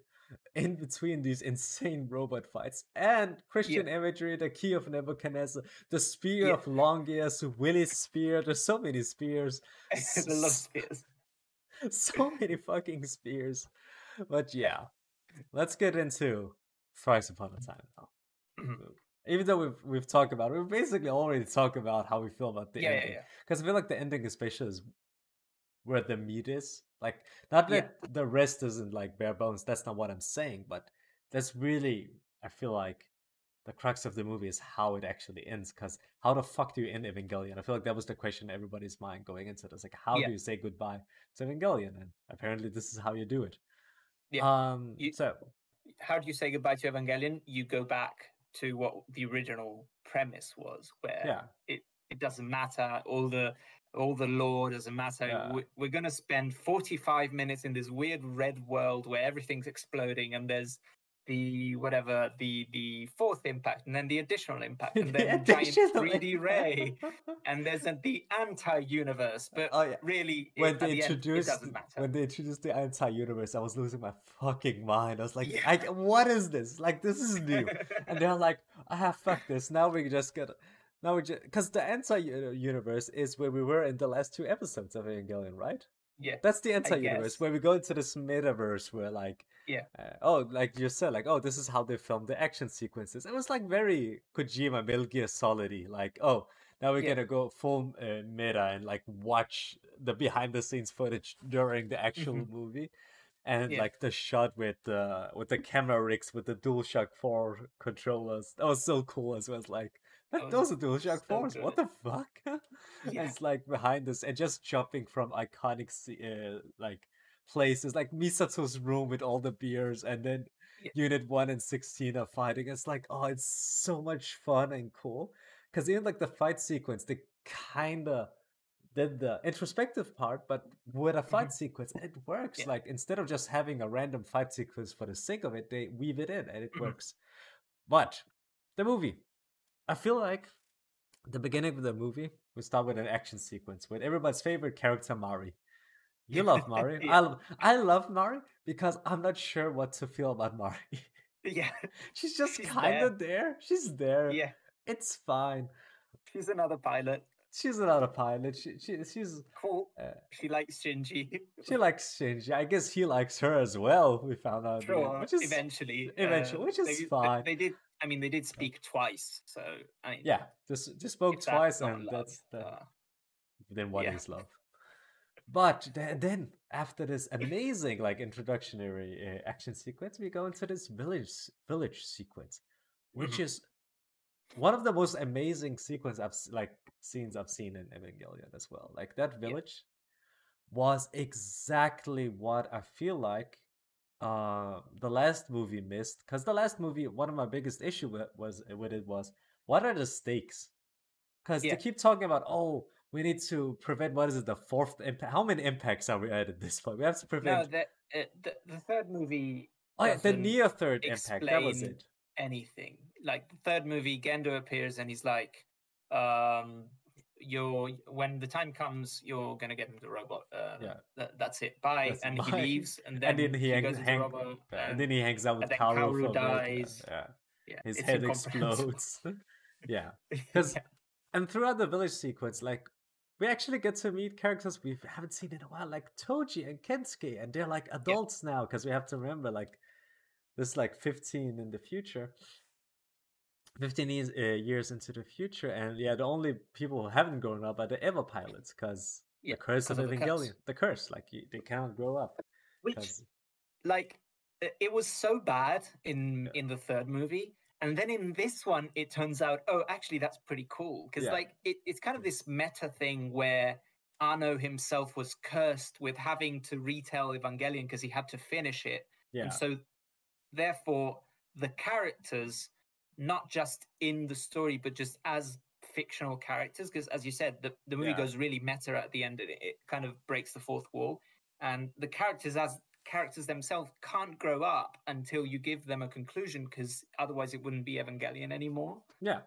in between these insane robot fights and christian imagery the key of nebuchadnezzar the spear Yeah. of Longinus willy's spear there's so many spears the love spears. so many fucking spears but yeah let's get into thrice upon a time now even though we've we've talked about it, we've basically already talked about how we feel about the Yeah, yeah, ending yeah. because I feel like the ending especially is where the meat is. Like not Yeah. that the rest isn't like bare bones. That's not what I'm saying, but that's really I feel like the crux of the movie is how it actually ends. Because how the fuck do you end Evangelion? I feel like that was the question in everybody's mind going into this. Like, how Yeah. do you say goodbye to Evangelion? And apparently, this is how you do it. Yeah. Um. You- So How do you say goodbye to Evangelion? You go back to what the original premise was, where yeah, it, it doesn't matter all the all the lore doesn't matter Yeah. we, we're going to spend 45 minutes in this weird red world where everything's exploding and there's the whatever the the fourth impact and then the additional impact and The then giant 3d ray and there's a, the anti-universe but Oh, yeah. really when at they the end, it introduced doesn't matter when they introduced the anti-universe, I was losing my fucking mind. I was like, Yeah. I, "What is this? Like, this is new." and they're like, "Ah, fuck this. Now we just get now we just because the anti-universe is where we were in the last two episodes of Evangelion, right? yeah That's the anti-universe where we go into this metaverse where like Yeah. uh, oh like you said like oh this is how they filmed the action sequences. It was like very Kojima Metal Gear Solid like oh now we're Yeah. gonna go full uh, meta and like watch the behind the scenes footage during the actual Mhm. movie. And Yeah. like the shot with the with the camera rigs with the DualShock 4 controllers, that was so cool as well. It's like That "That- was those are DualShock so 4s. What the fuck? Yeah. It's like behind this and just jumping from iconic uh, like places like Misato's room with all the beers and then Yeah. Unit 1 and 16 are fighting. It's like, oh, it's so much fun and cool. Because even like the fight sequence, they kind of did the introspective part, but with a fight sequence, it works. Mm-hmm. Yeah. Like instead of just having a random fight sequence for the sake of it, they weave it in and it Mhm. works. But the movie, I feel like the beginning of the movie, we start with an action sequence with everybody's favorite character, Mari. You love Mari. Yeah. I, love, I love Mari because I'm not sure what to feel about Mari. yeah She's just kind of there. She's there. yeah It's fine. she's another pilot She's not a pilot. She, she she's cool uh, she likes shinji she likes Shinji. I guess he likes her as well. We found out, Sure, which is eventually. eventually, which is they- fine. They, did. I mean, they did speak twice, so I mean, yeah. Just just spoke if that's twice, and love, that's the uh, then what is yeah. love? But then after this amazing like introductionary uh, action sequence, we go into this village village sequence which is one of the most amazing sequence I've like scenes I've seen in Evangelion as well. Like that village was exactly what I feel like uh the last movie missed because the last movie one of my biggest issue with, was with it was what are the stakes because Yeah. they keep talking about oh we need to prevent what is it the fourth impact how many impacts are we at at this point we have to No, prevent the, uh, the the third movie oh yeah the near third impact that was it anything. Like the third movie, Gendo appears and he's like, um, "You're when the time comes, you're gonna get into the robot. Uh, Yeah. that, that's it. Bye." That's and he leaves, and then, and then he, hang, goes into hang- robot. and then he hangs out with and then Kaoru, Kaoru for a bit, yeah, dies. yeah yeah, his it's head explodes yeah 'Cause- Yeah. and throughout the village sequence, like we actually get to meet characters we haven't seen in a while, like Toji and Kensuke, and they're like adults now because we have to remember like this is like 15 in the future, 15 years, uh, years into the future, and yeah, the only people who haven't grown up are the Eva pilots because Yeah, the curse of. Evangelion, the curse, like you, they cannot grow up. Which 'cause- like it was so bad in Yeah. in the third movie and then in this one it turns out oh actually that's pretty cool because Yeah. like it, it's kind of this meta thing where Anno himself was cursed with having to retell Evangelion because he had to finish it yeah, and so therefore the characters not just in the story but just as fictional characters because as you said the, the movie Yeah. goes really meta at the end and it, it kind of breaks the fourth wall and the characters as characters themselves can't grow up until you give them a conclusion because otherwise it wouldn't be evangelion anymore yeah,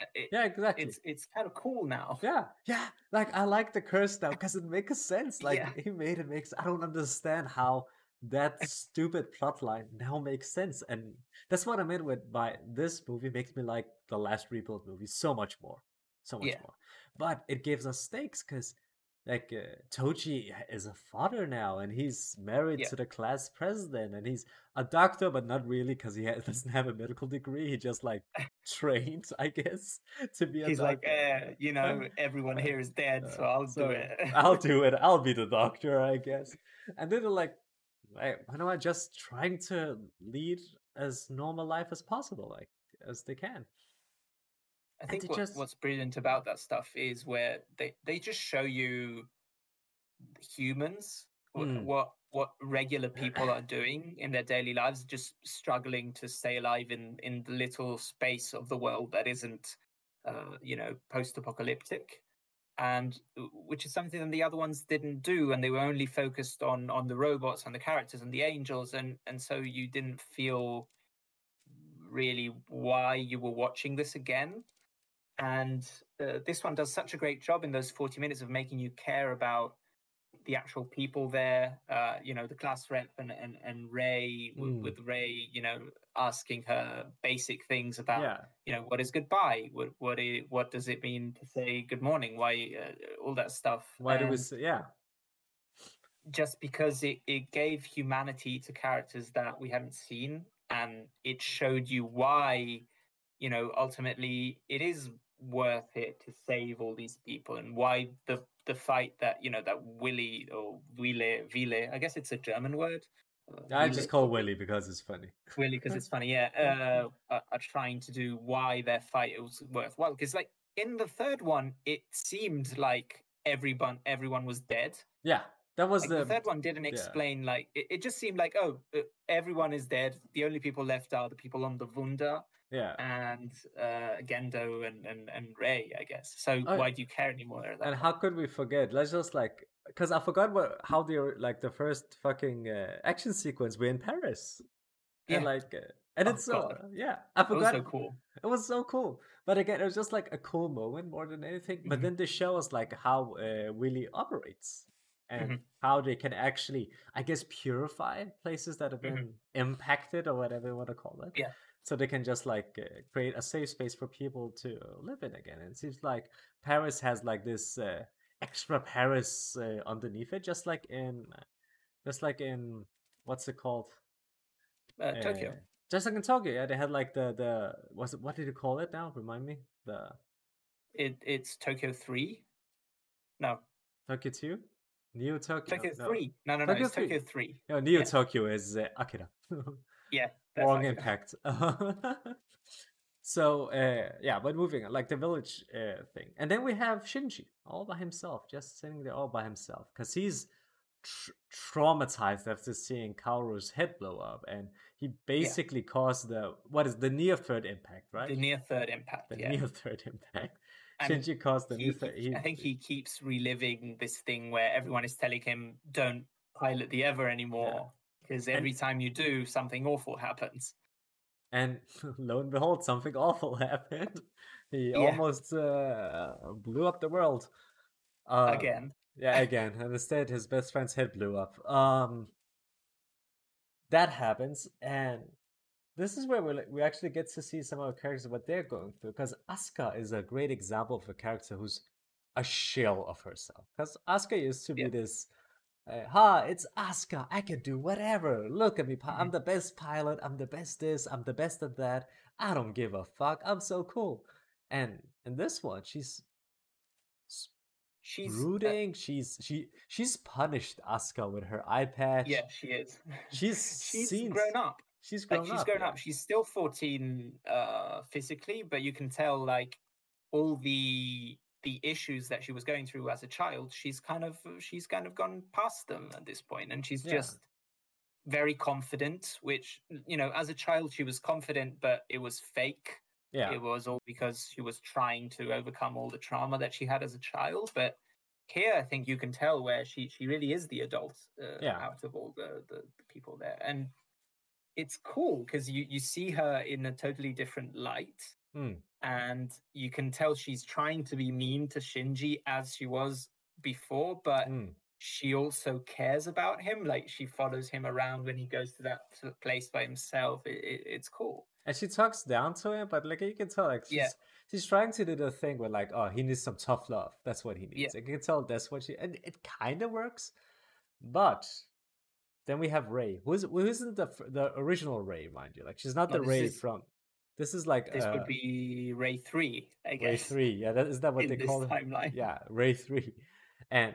Uh, it- yeah, exactly. it's it's kind of cool now Yeah, yeah. Like I like the curse now because it makes sense. Like Yeah. he made it makes. I don't understand how that stupid plot line now makes sense, and that's what I meant with by this movie makes me like the last rebuild movie so much more, so much Yeah. more. But it gives us stakes because. Like uh, Toji is a father now, and he's married Yeah. to the class president, and he's a doctor, but not really because he doesn't have a medical degree. He just like trained, I guess, to be a he's like eh, you know everyone uh, here is dead so Uh, i'll so do it I'll do it. I'll be the doctor, I guess. And then they're like, "Wait, why don't I just trying to lead as normal life as possible, like as they can? I think what, just- what's brilliant about that stuff is where they, they just show you humans Mm. what what regular people are doing in their daily lives, just struggling to stay alive in in the little space of the world that isn't, uh, you know, post-apocalyptic, and which is something that the other ones didn't do, and they were only focused on on the robots and the characters and the angels, and and so you didn't feel really why you were watching this again. And uh, this one does such a great job in those 40 minutes of making you care about the actual people there uh you know the class rep and and, and Rei Mm. with Rei you know asking her basic things about yeah, you know what is goodbye what what i- what does it mean to say good morning why uh, all that stuff why do we? Say, yeah, just because it, it gave humanity to characters that we hadn't seen and it showed you why you know ultimately it is worth it to save all these people and why the the fight that you know that Willy or wille wille i guess it's a german word uh, I Wille- just call Willy because it's funny. Willy because it's funny, yeah, uh, are, are trying to do why their fight was worthwhile. Because like in the third one, it seemed like everyone everyone was dead. Yeah, that was Like, the, the, third one didn't yeah. explain like it, it just seemed like oh uh, everyone is dead. The only people left are the people on the Wunder yeah. and uh, Gendo and, and and Rei, I guess. So Oh, why do you care anymore? And point? how could we forget? Let's just like, because I forgot what how they were like the first fucking uh, action sequence. We're in Paris, and Yeah. like, uh, and Oh, it's so yeah. I forgot It was so cool. It was so cool. But again, it was just like a cool moment more than anything. But Mhm. then they show us like how uh, Willy operates and Mhm. how they can actually, I guess, purify places that have been impacted or whatever you want to call it. Yeah. So they can just like uh, create a safe space for people to live in again. And it seems like Paris has like this uh, extra Paris uh, underneath it, just like in, just like in what's it called? Uh, Tokyo. Uh, just like in Tokyo, yeah, they had like the the was it what did you call it now? Remind me. The It it's Tokyo three. No, Tokyo two, Neo Tokyo. Tokyo no. three. No, no, no. Tokyo it's 3. Tokyo three. No, Neo Yeah. Tokyo is uh, Akira. Yeah. That's Wrong impact. So uh, yeah, but moving on, like the village uh, thing, and then we have Shinji all by himself, just sitting there all by himself, because he's tr- traumatized after seeing Kaoru's head blow up, and he basically yeah. caused the what is the near third impact, right? The near third impact. The yeah. near third impact. And Shinji caused the he, near third. He, I think he keeps reliving this thing where everyone is telling him, "Don't pilot the Eva anymore," because every and, time you do, something awful happens. And lo and behold, something awful happened. He yeah. almost uh, blew up the world. Uh, again. Yeah, again. And instead, his best friend's head blew up. Um, that happens, and this is where we we actually get to see some of the characters what they're going through. Because Asuka is a great example of a character who's a shell of herself. Because Asuka used to be this uh, ha, it's Asuka. I can do whatever. Look at me. I'm mm-hmm. the best pilot. I'm the best this. I'm the best at that. I don't give a fuck. I'm so cool. And in this one, she's she's brooding. Uh, she's she she's punished Asuka with her eye patch. Yeah, she is. She's she's seen, grown up. She's grown like, she's up. grown yeah. up. She's still 14 uh physically, but you can tell like all the the issues that she was going through as a child she's kind of she's kind of gone past them at this point and she's yeah. just very confident which you know as a child she was confident but it was fake yeah it was all because she was trying to overcome all the trauma that she had as a child but here i think you can tell where she she really is the adult uh, yeah. out of all the, the, the people there and it's cool because you you see her in a totally different light mm and you can tell she's trying to be mean to Shinji as she was before, but mm. she also cares about him. Like she follows him around when he goes to that place by himself. It, it, it's cool. And she talks down to him, but like you can tell, like she's, yeah. she's trying to do the thing where like, oh, he needs some tough love. That's what he needs. Yeah. You can tell that's what she, and it kind of works, but then we have Rei, who is who isn't the the original Rei, mind you. Like she's not the Rei is... from this is like this uh, would be Rei three, I guess. Rei three, yeah. That is that what they call timeline. it? Yeah, Rei three, and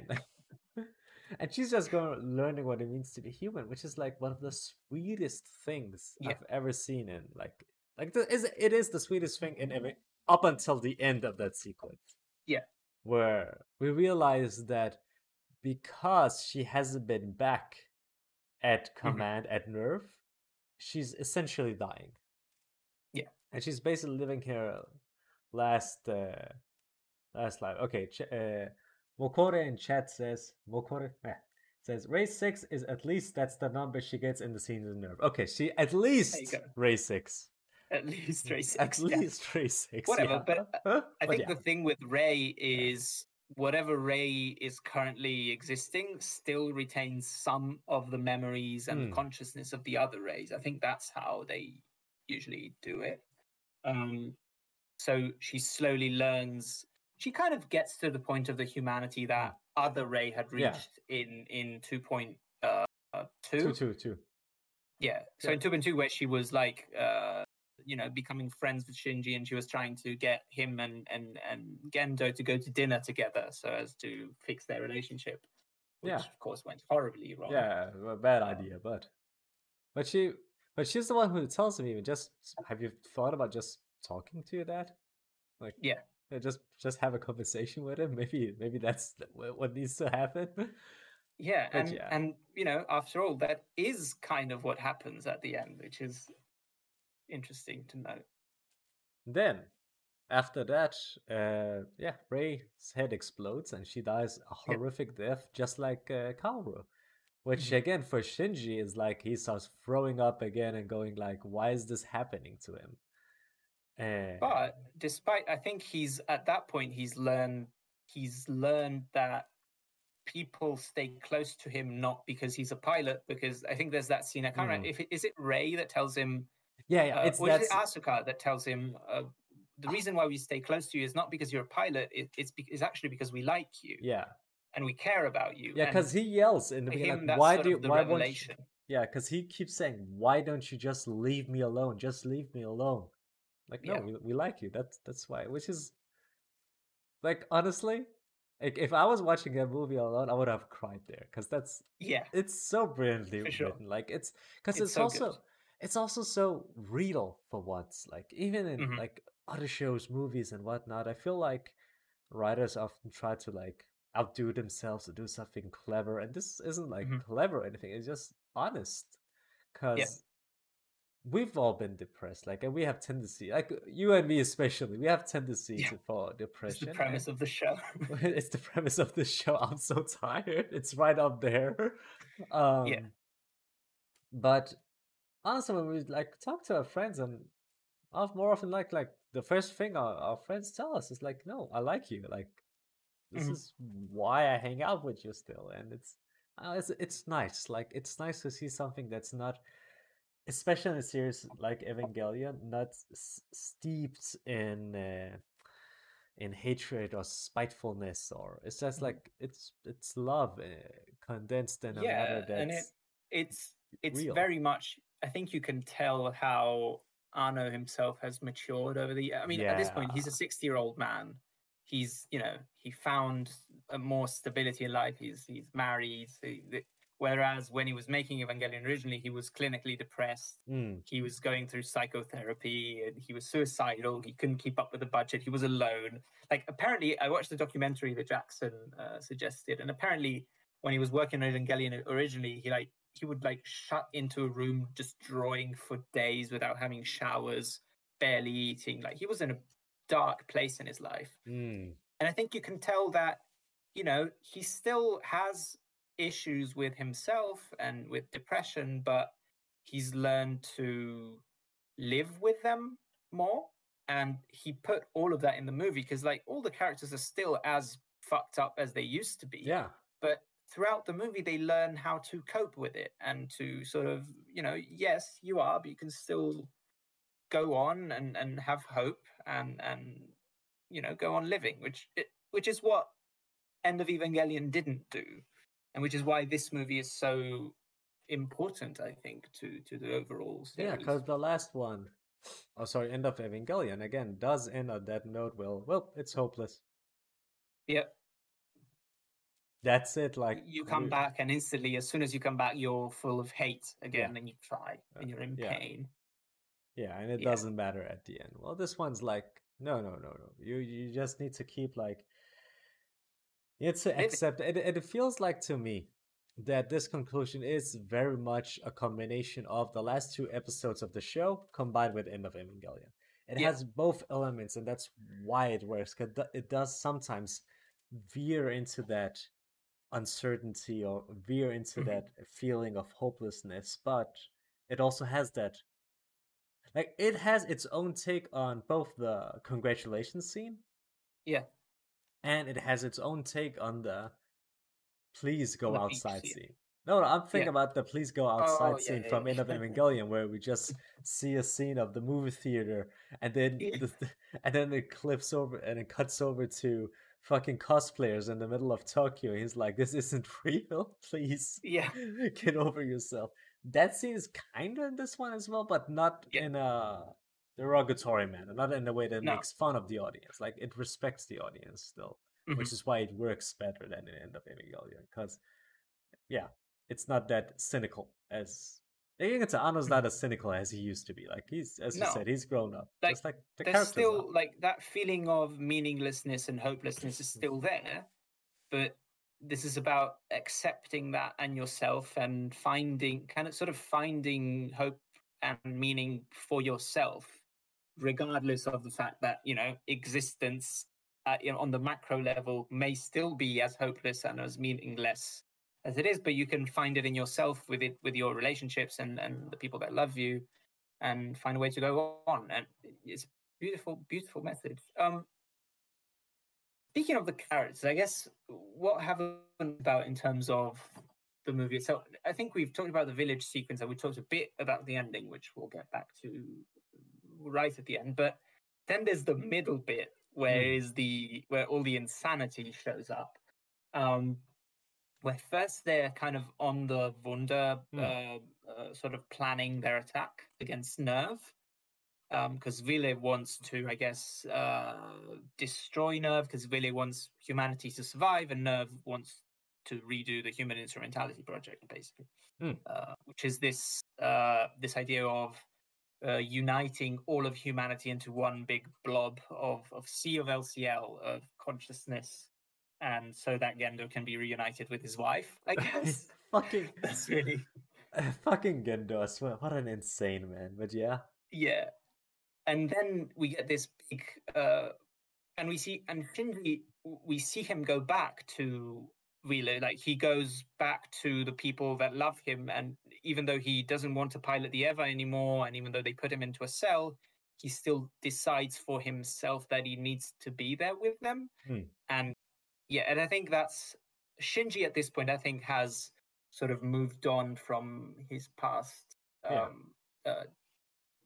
and she's just going learning what it means to be human, which is like one of the sweetest things yeah. I've ever seen in like like the, is it is the sweetest thing in every up until the end of that sequence. Yeah, where we realize that because she hasn't been back at mm-hmm. command mm-hmm. at NERV, she's essentially dying and she's basically living here last uh, last life. Okay, ch- uh, Mokore in chat says Mokore eh, says race six is at least that's the number she gets in the season NERV. Okay, she at least race six. At least race six. At yeah. least race six. Whatever, yeah. but huh? I think but yeah. the thing with Rei is whatever Rei is currently existing still retains some of the memories and mm. consciousness of the other Reis. I think that's how they usually do it. Um, so she slowly learns. She kind of gets to the point of the humanity that other Rei had reached yeah. in in two point uh, two. Two two two. Yeah. So yeah. in two point two, where she was like, uh, you know, becoming friends with Shinji, and she was trying to get him and and and Gendo to go to dinner together, so as to fix their relationship. Which yeah. of course went horribly wrong. Yeah, a bad idea, but but she but she's the one who tells him even just have you thought about just talking to your dad? Like yeah. Just just have a conversation with him. Maybe maybe that's what needs to happen. Yeah, but and yeah. and you know, after all, that is kind of what happens at the end, which is interesting to note. Then, after that, uh, yeah, Rei's head explodes and she dies a horrific yeah. death, just like uh, Kaoru. Which mm-hmm. again for Shinji is like he starts throwing up again and going like, why is this happening to him? Uh, but despite, I think he's at that point he's learned he's learned that people stay close to him not because he's a pilot, because I think there's that scene. I can't mm. remember if it, is it Rei that tells him. Yeah, yeah, uh, it's or is it Asuka that tells him uh, the reason why we stay close to you is not because you're a pilot. It, it's be- it's actually because we like you. Yeah, and we care about you. Yeah, because he yells in the beginning, like, "Why do? You, why won't you? Yeah, because he keeps saying, "Why don't you just leave me alone? Just leave me alone." Like, no, yeah. we, we like you. That's that's why. Which is, like, honestly, like if I was watching a movie alone, I would have cried there because that's yeah, it's so brilliantly written. Like it's because it's, it's so also. Good. it's also so real for once. Like even in Mhm. like other shows, movies, and whatnot, I feel like writers often try to like outdo themselves or do something clever, and this isn't like Mhm. clever or anything. It's just honest, because we've all been depressed. Like, and we have tendency, like you and me especially, we have tendency Yeah. to fall It's depression. the premise of the show. it's the premise of the show. I'm so tired. It's right up there. Um, But honestly, when we like talk to our friends, and I've more often like like the first thing our, our friends tell us is like, "No, I like you. Like, this Mhm. is why I hang out with you still." And it's uh, it's it's nice. Like, it's nice to see something that's not, especially in a series like Evangelion, not s- steeped in. Uh, in hatred or spitefulness or it's just Mhm. like it's it's love uh, condensed in a yeah, matter that's and it it's it's real. very much. I think you can tell how Anno himself has matured over the. I mean, at this point, he's a sixty-year-old man. He's you know he found a more stability in life. He's he's married. He, whereas when he was making Evangelion originally, he was clinically depressed. Mm, He was going through psychotherapy and he was suicidal. He couldn't keep up with the budget. He was alone. Like apparently, I watched the documentary that Jackson uh, suggested, and apparently, when he was working on Evangelion originally, he like he would like shut into a room just drawing for days without having showers, barely eating. Like he was in a dark place in his life. mm. And I think you can tell that, you know, he still has issues with himself and with depression, but he's learned to live with them more. And he put all of that in the movie because, like, all the characters are still as fucked up as they used to be. Yeah. But throughout the movie, they learn how to cope with it and to sort of, you know, yes, you are, but you can still go on and, and have hope and, and, you know, go on living, which it, which is what End of Evangelion didn't do, and which is why this movie is so important, I think, to to the overall series. Yeah, because the last one, oh sorry, end of Evangelion again does end on that note. Well, well, it's hopeless. Yep. That's it. Like you come back, and instantly, as soon as you come back, you're full of hate again, and you try, and uh, you're in yeah. pain. Yeah, and it Yeah. doesn't matter at the end. Well, this one's like, no, no, no, no. You you just need to keep like. It's to accept. It, it feels like to me that this conclusion is very much a combination of the last two episodes of the show combined with End of Evangelion. It Yeah. has both elements, and that's why it works. Cause it does sometimes veer into that uncertainty or veer into Mhm. that feeling of hopelessness, but it also has that like it has its own take on both the congratulations scene Yeah, and it has its own take on the please go The beach outside scene. No, no, I'm thinking Yeah. about the please go oh, outside Oh, yeah, scene yeah, from yeah. End of Evangelion where we just see a scene of the movie theater and then Yeah. the, and then it clips over and it cuts over to fucking cosplayers in the middle of Tokyo. He's like, This isn't real, please yeah, get over yourself. That scene is kind of in this one as well, but not Yeah. in a derogatory manner, not in a way that No. makes fun of the audience. Like it respects the audience still, Mhm. which is why it works better than in End of Evangelion. Because, yeah, it's not that cynical as. I think it's Anno's not as cynical as he used to be. Like he's, as you No. said, he's grown up. Like, just like the there's still like that feeling of meaninglessness and hopelessness is still there but this is about accepting that and yourself and finding kind of sort of finding hope and meaning for yourself regardless of the fact that you know existence uh, you know, on the macro level may still be as hopeless and as meaningless as it is but you can find it in yourself with it with your relationships and and the people that love you and find a way to go on. And it's beautiful beautiful message. Um speaking of the characters i guess what haven't about in terms of the movie itself i think we've talked about the village sequence and we talked a bit about the ending which we'll get back to right at the end but then there's the middle bit where Hmm. is the where all the insanity shows up um where first they're kind of on the Wunder, Hmm. uh, uh, sort of planning their attack against NERV, because Wille wants to, I guess, uh, destroy NERV, because Wille wants humanity to survive, and NERV wants to redo the Human Instrumentality Project, basically, Mm. uh, which is this uh, this idea of uh, uniting all of humanity into one big blob of of sea of LCL of consciousness, and so that Gendo can be reunited with his wife. I guess fucking that's really fucking Gendo. I swear, what an insane man. But yeah, yeah. And then we get this big, uh, and we see, and Shinji, we see him go back to Wheeler. Like he goes back to the people that love him, and even though he doesn't want to pilot the Eva anymore, and even though they put him into a cell, he still decides for himself that he needs to be there with them. Hmm. And yeah, and I think that's Shinji at this point. I think has sort of moved on from his past. Yeah. Um, uh,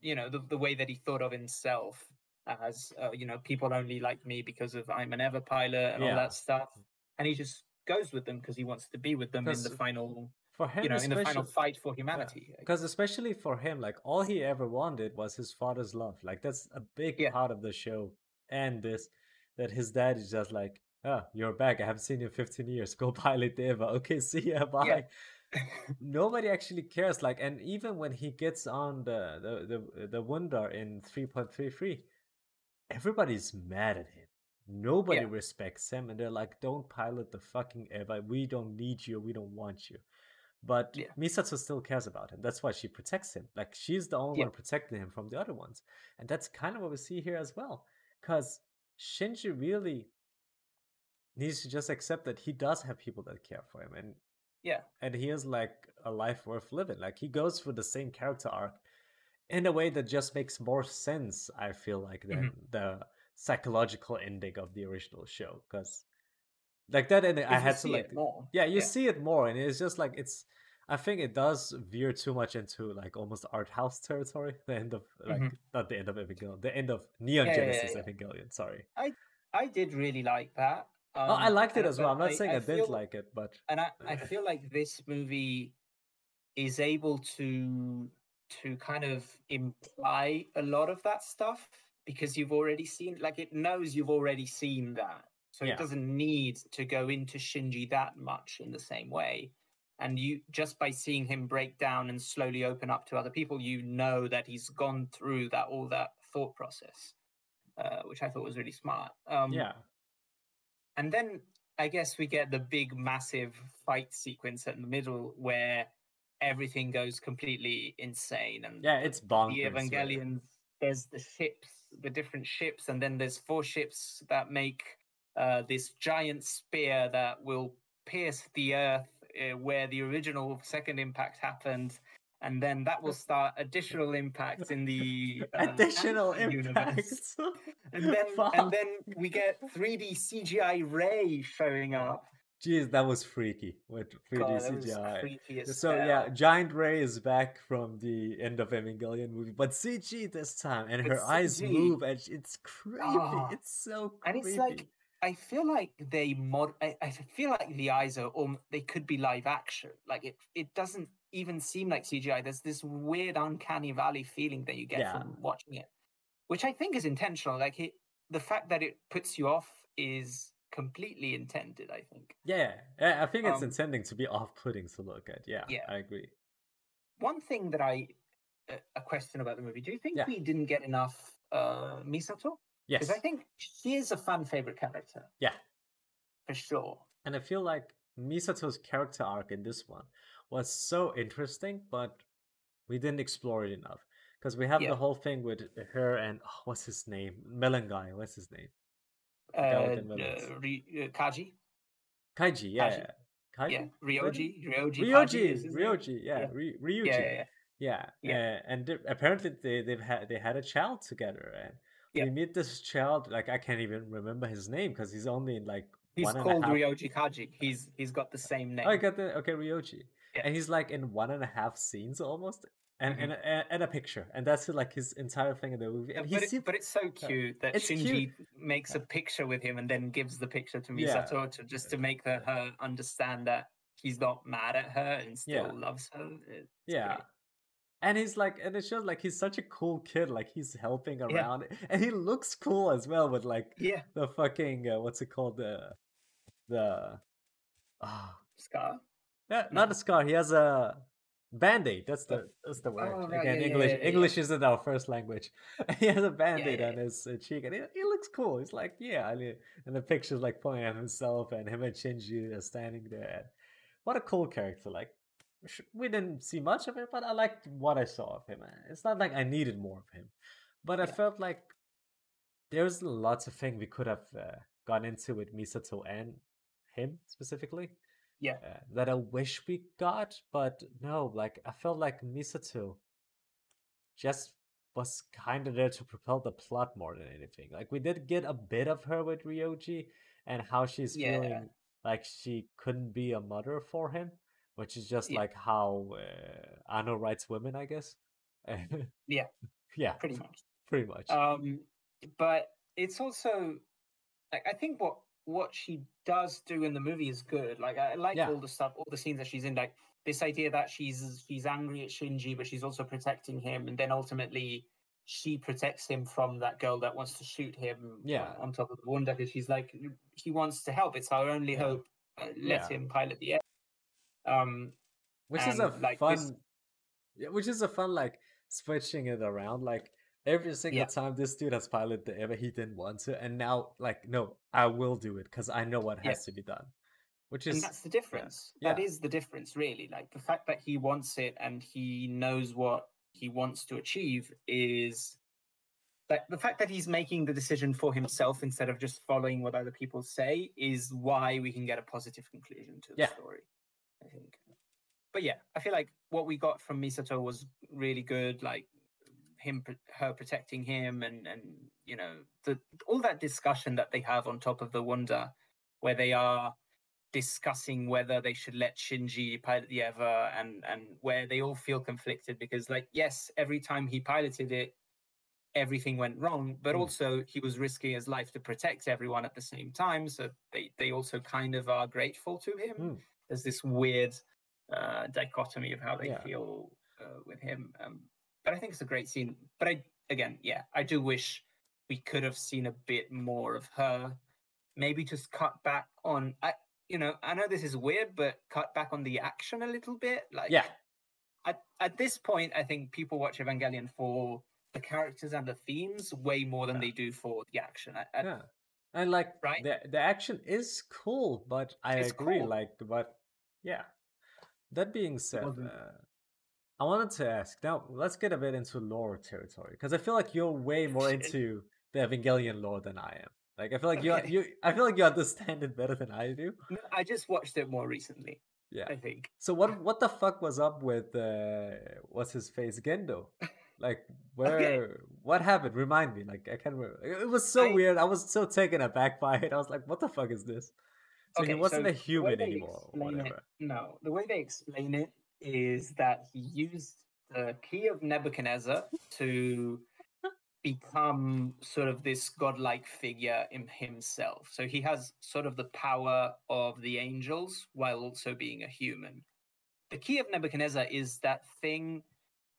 you know, the the way that he thought of himself as uh, you know, people only like me because of I'm an Eva pilot and all that stuff, and he just goes with them because he wants to be with them in the final, for him, you know, in the final fight for humanity. Because especially for him, like all he ever wanted was his father's love. Like that's a big Yeah. part of the show and this that his dad is just like, oh, you're back. I haven't seen you in 15 years. Go pilot the Eva. Okay, see ya. Bye. Nobody actually cares. Like, and even when he gets on the the the, the Wunder in 3.33, everybody's mad at him. Nobody Yeah. respects him, and they're like, "Don't pilot the fucking Eva. We don't need you. We don't want you." But Yeah. Misato still cares about him. That's why she protects him. Like she's the only Yeah. one protecting him from the other ones, and that's kind of what we see here as well. Because Shinji really needs to just accept that he does have people that care for him, and yeah, and he is like a life worth living. Like he goes through the same character arc in a way that just makes more sense. I feel like than the psychological ending of the original show, because like that ending, I had to like more. yeah, you Yeah. see it more, and it's just like it's. I think it does veer too much into like almost art house territory. The end of like Mhm. not the end of Evangelion, the end of Neon Yeah, yeah, yeah, Genesis yeah. Evangelion. Sorry. I I did really like that. Oh, I um, liked it as well. I'm not saying I, didn't feel- like it, but and I, I feel like this movie is able to to kind of imply a lot of that stuff because you've already seen like it knows you've already seen that so Yeah. it doesn't need to go into shinji that much in the same way and you just by seeing him break down and slowly open up to other people you know that he's gone through that all that thought process uh, which i thought was really smart um, yeah, and then I guess we get the big, massive fight sequence in the middle where everything goes completely insane. And yeah, it's bonkers. the. Evangelions, there's the ships, the different ships, and then there's four ships that make uh, this giant spear that will pierce the earth uh, where the original second impact happened. And then that will start additional impacts in the uh, Additional Ant-Man universe. impacts. And then, Fuck. and then we get 3D CGI Rei showing up. Jeez, that was freaky with 3D God, CGI. So hell. yeah, Giant Rei is back from the end of Evangelion movie, but CG this time, and her It's eyes CG. move, and it's creepy. Ah. It's so and it's like I feel like they mod. I, I feel like the eyes are um they could be live action. Like it, it doesn't even seem like CGI. There's this weird uncanny valley feeling that you get Yeah. from watching it, which I think is intentional. Like it, the fact that it puts you off is completely intended. I think. yeah, yeah, I think it's Um, intending to be off-putting to look at. Yeah, Yeah. I agree. One thing that I a question about the movie. Do you think Yeah. we didn't get enough uh Misato? Yes, Because I think she is a fan favorite character yeah, for sure. and I feel like Misato's character arc in this one was so interesting, but we didn't explore it enough because we have Yeah. the whole thing with her and oh, what's his name, Melon guy. What's his name? Uh, uh, Ry- uh, Kaji, Kaiji. Yeah, Kaji. Kaiji? yeah, Ryoji, Ryoji, Ryoji, is? Ryoji, yeah, Yeah. Ry- Ryuji, yeah, yeah, yeah. yeah, uh, and apparently they they've had they had a child together, and Yeah. we meet this child. Like I can't even remember his name because he's only in like He's one and a called Ryoji Kaji. He's he's got the same name. Oh, I got the okay Ryoji. And he's like in one and a half scenes almost, and Mhm. and, and a picture, and that's like his entire thing in the movie. Yeah, And but, he's it, but it's so cute that It's Shinji makes a picture with him and then gives the picture to. Misato to just to make the, her understand that he's not mad at her and still loves her. It's yeah. great. And he's like, and it shows like he's such a cool kid. Like he's helping around, and he looks cool as well with like Yeah. the fucking uh, what's it called the the ah scar. Yeah, not a scar. He has a band-aid. That's the that's the word. Oh, right, Again, yeah, English yeah, yeah. English isn't our first language. he has a band-aid on his uh, cheek, and he, he looks cool. He's like, yeah. I mean, and the picture's like pointing at himself, and him and Shinji are standing there. And what a cool character! Like, we didn't see much of it, but I liked what I saw of him. It's not like I needed more of him, but I felt like there's lots of things we could have uh, gone into with Misato and him specifically Yeah. uh, that I wish we got, but no, like I felt like Misato just was kind of there to propel the plot more than anything. Like we did get a bit of her with Ryoji and how she's Yeah. feeling like she couldn't be a mother for him, which is just Yeah. like how uh, Anno writes women, I guess. Yeah. yeah, Pretty much. pretty much. Um, but it's also like I think what what she does do in the movie is good. Like I like Yeah. all the stuff, all the scenes that she's in. Like this idea that she's she's angry at Shinji, but she's also protecting him, and then ultimately she protects him from that girl that wants to shoot him. Yeah. on top of the Wunder because she's like he wants to help. It's our only Yeah. hope. Uh, let Yeah. him pilot the air. Um, which is a like, fun this- yeah, which is a fun like switching it around like every single Yeah. time this dude has piloted the Eva he didn't want to and now like no i will do it because i know what Yeah. has to be done which and is that's the difference. That Yeah. is the difference, really. Like the fact that he wants it and he knows what he wants to achieve is like the fact that he's making the decision for himself instead of just following what other people say is why we can get a positive conclusion to the Yeah. story. I think. But yeah, I feel like what we got from Misato was really good. Like him, her protecting him, and and you know the all that discussion that they have on top of the Wunder, where they are discussing whether they should let Shinji pilot the Eva and and where they all feel conflicted because like yes every time he piloted it everything went wrong but Mm. also he was risking his life to protect everyone at the same time so they they also kind of are grateful to him Mm. there's this weird uh dichotomy of how they Yeah. feel uh, with him um but I think it's a great scene but I again yeah I do wish we could have seen a bit more of her maybe just cut back on I you know, I know this is weird, but cut back on the action a little bit. Like, yeah At, at this point, I think people watch Evangelion for the characters and the themes way more than Yeah. they do for the action. I, I, yeah and like Right? the the action is cool but i It's agree cool. like but yeah that being said uh, i wanted to ask now let's get a bit into lore territory because i feel like you're way more into the evangelion lore than i am like i feel like Okay. you you i feel like you understand it better than i do No, I just watched it more recently. yeah I think. So what what the fuck was up with uh what's his face Gendo? Like where what happened? Remind me. Like I can't remember. It was so I- weird. I was so taken aback by it. I was like, what the fuck is this? So he wasn't so a human anymore it- whatever. No, the way they explain it is that he used the key of Nebuchadnezzar to become sort of this godlike figure in himself. So he has sort of the power of the angels while also being a human. The key of Nebuchadnezzar is that thing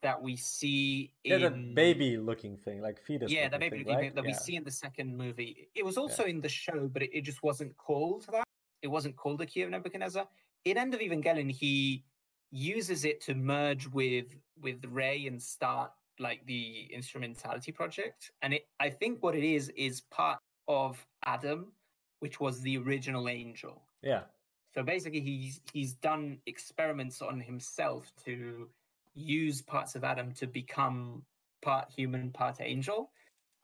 that we see Yeah, in the baby looking thing, like fetus. yeah, the baby thing, looking right? thing that we see in the second movie. It was also in the show, but it, it just wasn't called that. It wasn't called the Key of Nebuchadnezzar. In End of Evangelion, he uses it to merge with with Rei and start like the instrumentality project. And it, I think what it is is part of Adam, which was the original angel. Yeah. So basically, he's he's done experiments on himself to use parts of Adam to become part human, part angel,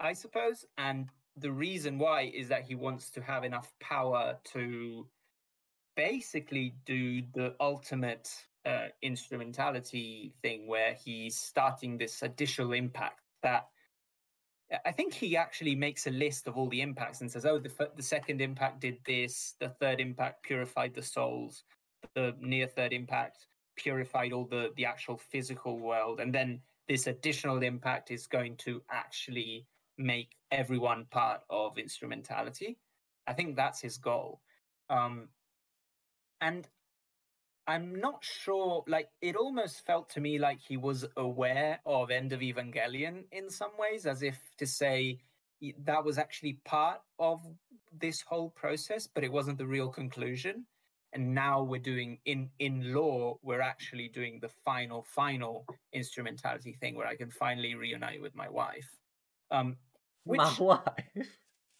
I suppose. And the reason why is that he wants to have enough power to basically do the ultimate uh, instrumentality thing, where he's starting this additional impact that. I think he actually makes a list of all the impacts and says, "Oh, the f- the second impact did this. The third impact purified the souls. The near third impact purified all the the actual physical world, and then this additional impact is going to actually make everyone part of instrumentality. I think that's his goal. Um, and I'm not sure, like, it almost felt to me like he was aware of End of Evangelion in some ways, as if to say that was actually part of this whole process, but it wasn't the real conclusion. and now we're doing in in law, we're actually doing the final final instrumentality thing where i can finally reunite with my wife um which My wife.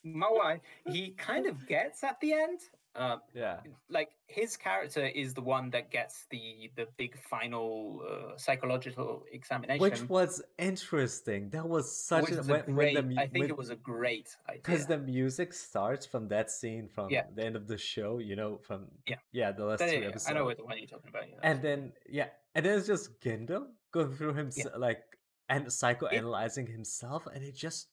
my wife he kind of gets at the end uh, yeah. like his character is the one that gets the the big final uh, psychological examination Which was interesting. That was such which a was a when, when great the i think when- it was a great idea because the music starts from that scene from Yeah. the end of the show, you know, from Yeah. yeah, the last Yeah, two episodes. i know what the one you're talking about yeah, and then yeah, and then it's just Gendo going through him like and psychoanalyzing himself, and it just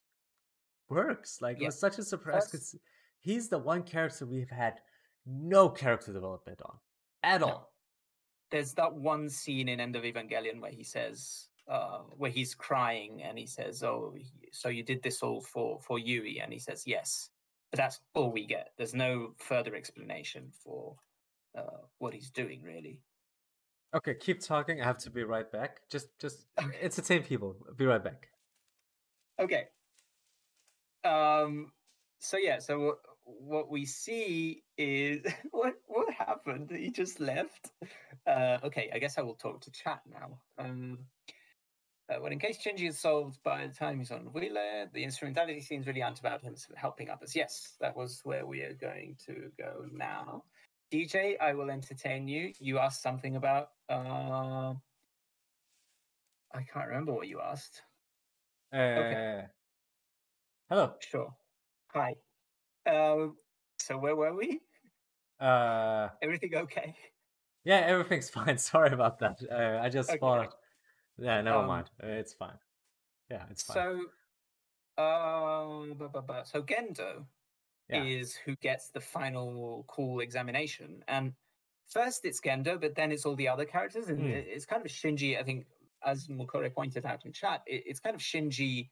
works. Like it was such a surprise because he's the one character we've had no character development on at No. all. there's that one scene in End of Evangelion where he says, uh, where he's crying and he says, "Oh, so you did this all for for Yui?" And he says, "Yes," but that's all we get. There's no further explanation for uh, what he's doing, really. Okay, keep talking. I have to be right back. Just, just it's the same people. Be right back. Okay. Um. So yeah. So what we see is what what happened? He just left. Uh. Okay. I guess I will talk to chat now. Um. Uh, well, in case Shinji is solved by the time he's on Wheeler, the instrumentality scenes really aren't about him helping others. Yes, that was where we are going to go now. DJ, I will entertain you. You asked something about. Uh, I can't remember what you asked. Uh, hello. Sure. Hi. Um, so where were we? Uh, Everything okay? yeah, everything's fine. Sorry about that. Uh, I just Okay. thought. Yeah, never Um, mind. Uh, It's fine. Yeah, it's fine. So, um, bu- bu- bu- so Gendo Yeah. is who gets the final cool examination, and first it's Gendo, but then it's all the other characters, and it- it's kind of Shinji. I think, as Mukore pointed out in chat, it, it's kind of Shinji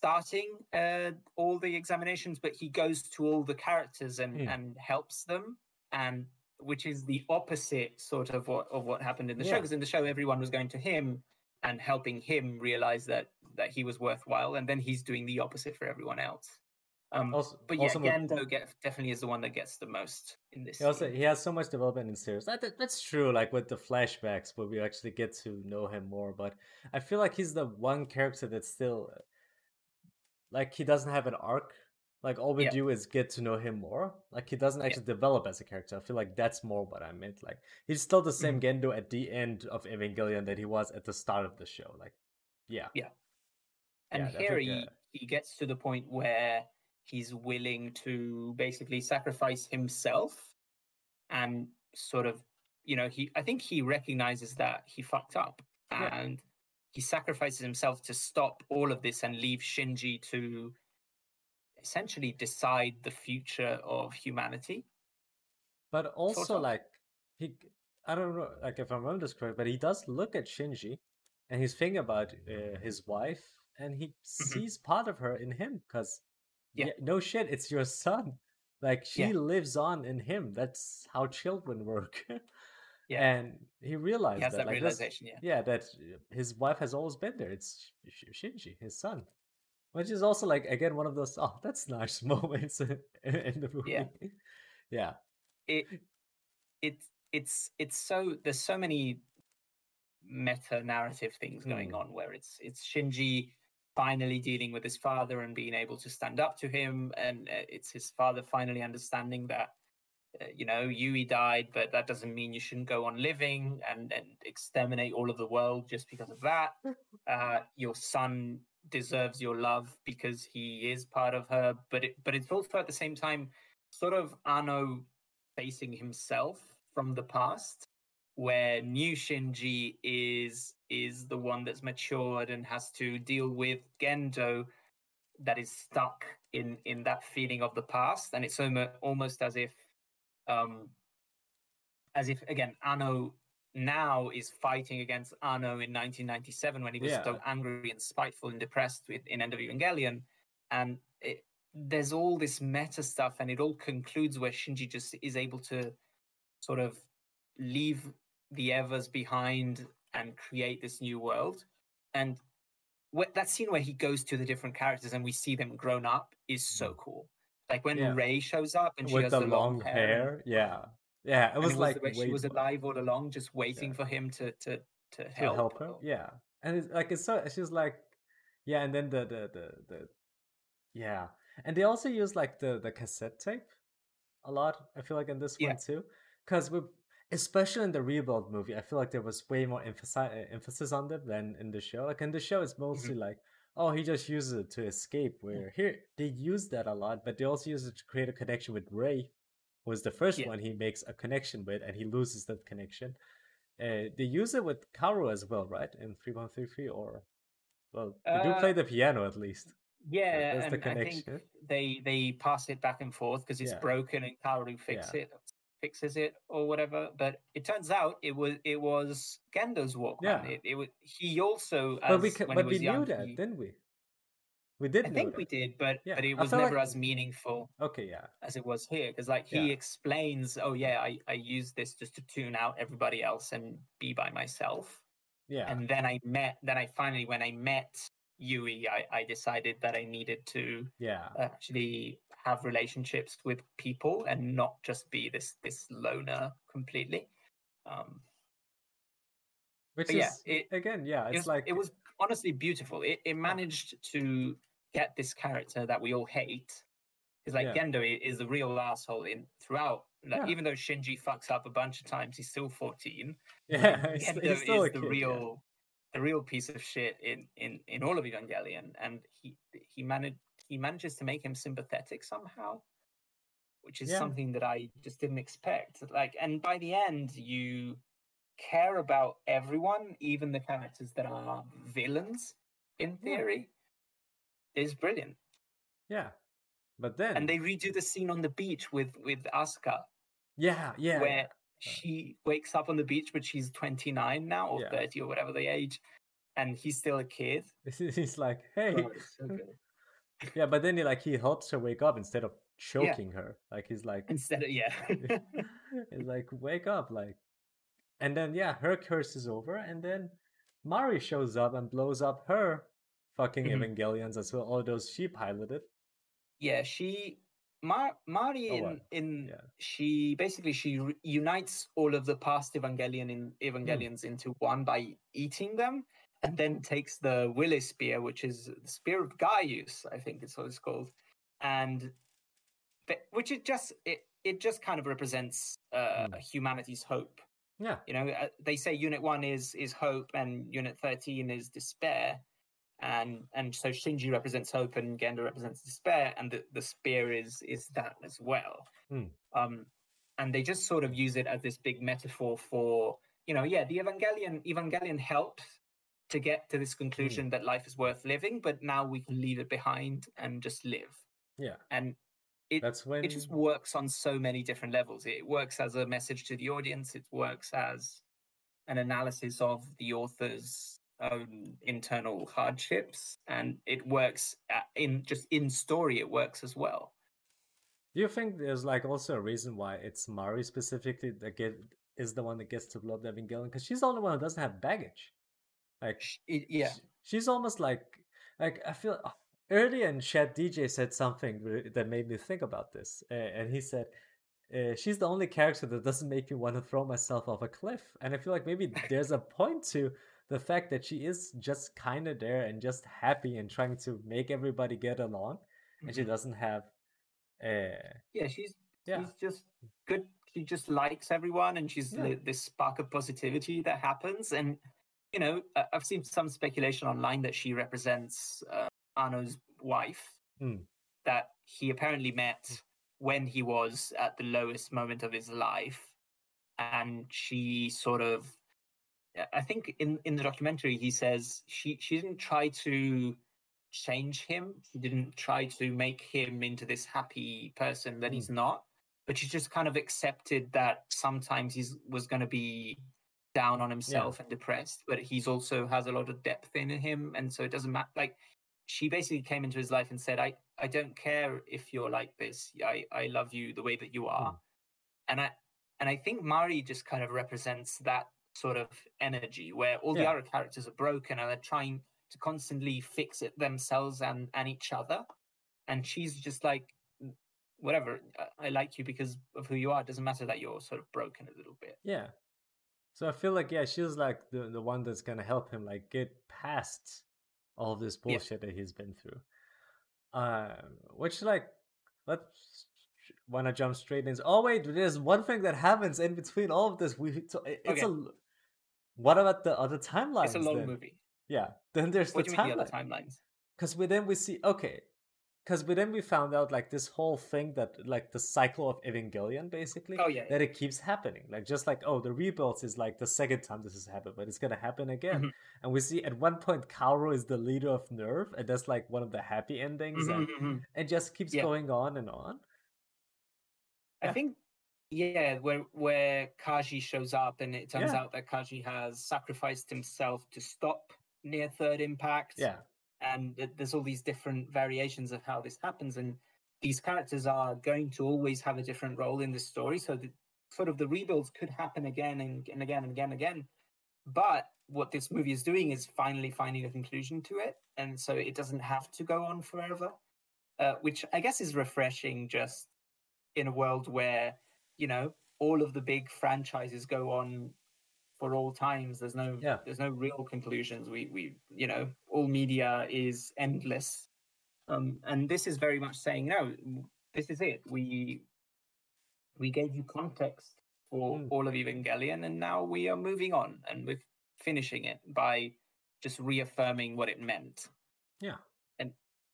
starting uh, all the examinations, but he goes to all the characters and Hmm. and helps them, and which is the opposite sort of what of what happened in the show. Because in the show, everyone was going to him and helping him realize that that he was worthwhile, and then he's doing the opposite for everyone else. Um, also, but yeah, also, Gendo get, definitely is the one that gets the most in this. he also he has so much development in series. That, that- that's true. Like with the flashbacks, where we actually get to know him more. But I feel like he's the one character that's still like he doesn't have an arc. Like all we Yeah. do is get to know him more. Like he doesn't actually develop as a character. I feel like that's more what I meant. Like he's still the same Mm-hmm. Gendo at the end of Evangelion that he was at the start of the show. Like, yeah, and yeah, here he he gets to the point where he's willing to basically sacrifice himself and sort of you know he i think he recognizes that he fucked up Yeah. and he sacrifices himself to stop all of this and leave shinji to essentially decide the future of humanity But also, of. like, he, I don't know, like, if I remember this correct, but he does look at Shinji and he's thinking about uh, his wife and he sees part of her in him because, Mm-hmm. Yeah. no shit, it's your son. Like, she Yeah. lives on in him. That's how children work. Yeah. And he realized he has that like, this- realization yeah yeah, that his wife has always been there. It's Sh- Sh- Shinji, his son. Which is also, like, again, one of those, oh, that's nice moments in, in the movie. Yeah. yeah. it it's it's it's so there's so many meta narrative things going Mm. on where it's it's Shinji finally dealing with his father and being able to stand up to him and uh, it's his father finally understanding that you know Yui died but that doesn't mean you shouldn't go on living and and exterminate all of the world just because of that. Uh your son deserves your love because he is part of her but it but it's also at the same time sort of Anno facing himself from the past where new Shinji is is the one that's matured and has to deal with Gendo that is stuck in in that feeling of the past. And it's almost as if um as if again Anno now is fighting against Anno in 1997 when he was so angry and spiteful and depressed with in End of Evangelion and it, there's all this meta stuff and it all concludes where Shinji just is able to sort of leave the Evas behind and create this new world. And that scene where he goes to the different characters and we see them grown up is so cool. Like when Yeah. Rei shows up and she has the, the, long, hair. Yeah, Yeah, it was it like the way she was alive all along, just waiting Yeah. for him to to to help, to help. her. Yeah, and it's like it's so she's like, yeah, and then the the the the yeah, and they also use like the the cassette tape a lot. I feel like in this Yeah. one too, because we especially in the rebuild movie, I feel like there was way more emphasis emphasis on them than in the show. Like in the show, it's mostly Mm-hmm. like. Oh, he just uses it to escape. Where here they use that a lot, but they also use it to create a connection with Rei, who was the first Yeah. one he makes a connection with, and he loses that connection. Uh, they use it with Kaoru as well, right? In 3133 or well, they do Uh, play the piano at least. Yeah, that's the and I think they they pass it back and forth because it's Yeah. broken and Kaoru fix Yeah. it fixes it or whatever. But it turns out it was it was Gendo's Walkman. Yeah. It, it was he also as But we ca- when but we was knew that, he- didn't we? We did I think that. we did, but Yeah, but it was never like- as meaningful Okay, yeah. as it was here because like he Yeah. explains, oh yeah, I I use this just to tune out everybody else and be by myself. Yeah. And then I met, then I finally when I met Yui, I I decided that I needed to yeah. actually have relationships with people and not just be this this loner completely. Um, Which is yeah, it- again, yeah, it, it's was, like it was honestly beautiful. It it managed to get this character that we all hate. Because like Yeah. Gendo is the real asshole in throughout. Like, Yeah. Even though Shinji fucks up a bunch of times, he's still fourteen. yeah, he's, Gendo he's still is a the kid, yeah. real, the real piece of shit in in in all of Evangelion, and he he managed he manages to make him sympathetic somehow, which is Yeah. something that I just didn't expect. Like, and by the end, you care about everyone, even the characters that are villains in theory. Is brilliant, Yeah. But then and they redo the scene on the beach with with Asuka, Yeah, yeah. where yeah. she wakes up on the beach, but she's 29 now or Yeah. 30 or whatever the age, and he's still a kid. He's like, oh, hey. God, so. Yeah, but then he like he helps her wake up instead of choking her. Like he's like Instead of yeah, he's like, wake up, like and then yeah, her curse is over, and then Mari shows up and blows up her fucking Mhm. Evangelions as well, all those she piloted. yeah. She Mar- Mari Oh, in in Yeah. she basically she re- unites all of the past Evangelion in Hmm. Evangelions into one by eating them, and then takes the Willis spear, which is the spear of Gaius, I think it's what it's called, and which it just it it just kind of represents uh, Hmm. humanity's hope. Yeah. you know uh, they say unit 1 is is hope and unit 13 is despair and and so shinji represents hope and gendo represents despair and the, the spear is is that as well Hmm. um and they just sort of use it as this big metaphor for you know yeah the evangelion evangelion helped to get to this conclusion mm. that life is worth living but now we can leave it behind and just live Yeah. and it That's when it just works on so many different levels. It works as a message to the audience. It works as an analysis of the author's own internal hardships, and it works uh, in just in story. It works as well. Do you think there's like also a reason why it's Mari specifically that get is the one that gets to the Evangelion? Because she's the only one who doesn't have baggage. Like it- yeah, sh- she's almost like like I feel uh, earlier in chat DJ said something that made me think about this, and he said. Uh, she's the only character that doesn't make me want to throw myself off a cliff, and I feel like maybe there's a point to the fact that she is just kind of there and just happy and trying to make everybody get along, and she Mhm. doesn't have, uh, yeah. She's yeah, she's just good. She just likes everyone, and she's Yeah. li- this spark of positivity that happens. And you know, I've seen some speculation online that she represents uh, Anno's wife, Hmm. that he apparently met when he was at the lowest moment of his life, and she sort of. I think in in the documentary he says she she didn't try to change him. She didn't try to make him into this happy person that Hmm. he's not. But she just kind of accepted that sometimes he was going to be down on himself and depressed, but he's also has a lot of depth in him, and so it doesn't matter. Like she basically came into his life and said, "I I don't care if you're like this. I I love you the way that you are," hmm. and I and I think Mari just kind of represents that sort of energy where all the other characters are broken and they're trying to constantly fix it themselves and and each other and she's just like whatever. I like you because of who you are. It doesn't matter that you're sort of broken a little bit. Yeah. So I feel like yeah, she's like the the one that's gonna help him like get past all of this Yeah. bullshit that he's been through. Uh, which like let's want to jump straight in. Oh wait, there's one thing that happens in between all of this. We so it's Okay. a. What about the other timelines? It's a long then? movie. Yeah. Then there's What the mean the timelines? Because we then we see okay, because we then we found out like this whole thing that like the cycle of Evangelion basically Oh yeah. that it keeps happening. Like just like oh the rebuilds is like the second time this has happened, but it's gonna happen again. Mhm. And we see at one point Kaoru is the leader of NERV, and that's like one of the happy endings, and Mhm, mhm. it just keeps Yeah. going on and on. I Yeah. think yeah, where where Kaji shows up and it turns Yeah. out that Kaji has sacrificed himself to stop near third impact. Yeah, And there's all these different variations of how this happens and these characters are going to always have a different role in this story. So the sort of the rebuilds could happen again and, and again and again and again. But what this movie is doing is finally finding a conclusion to it. And so it doesn't have to go on forever. Uh, which I guess is refreshing just in a world where you know all of the big franchises go on for all times there's no Yeah. there's no real conclusions we we you know all media is endless um and this is very much saying no this is it we we gave you context for Mm. all of evangelion and now we are moving on and we're finishing it by just reaffirming what it meant yeah. And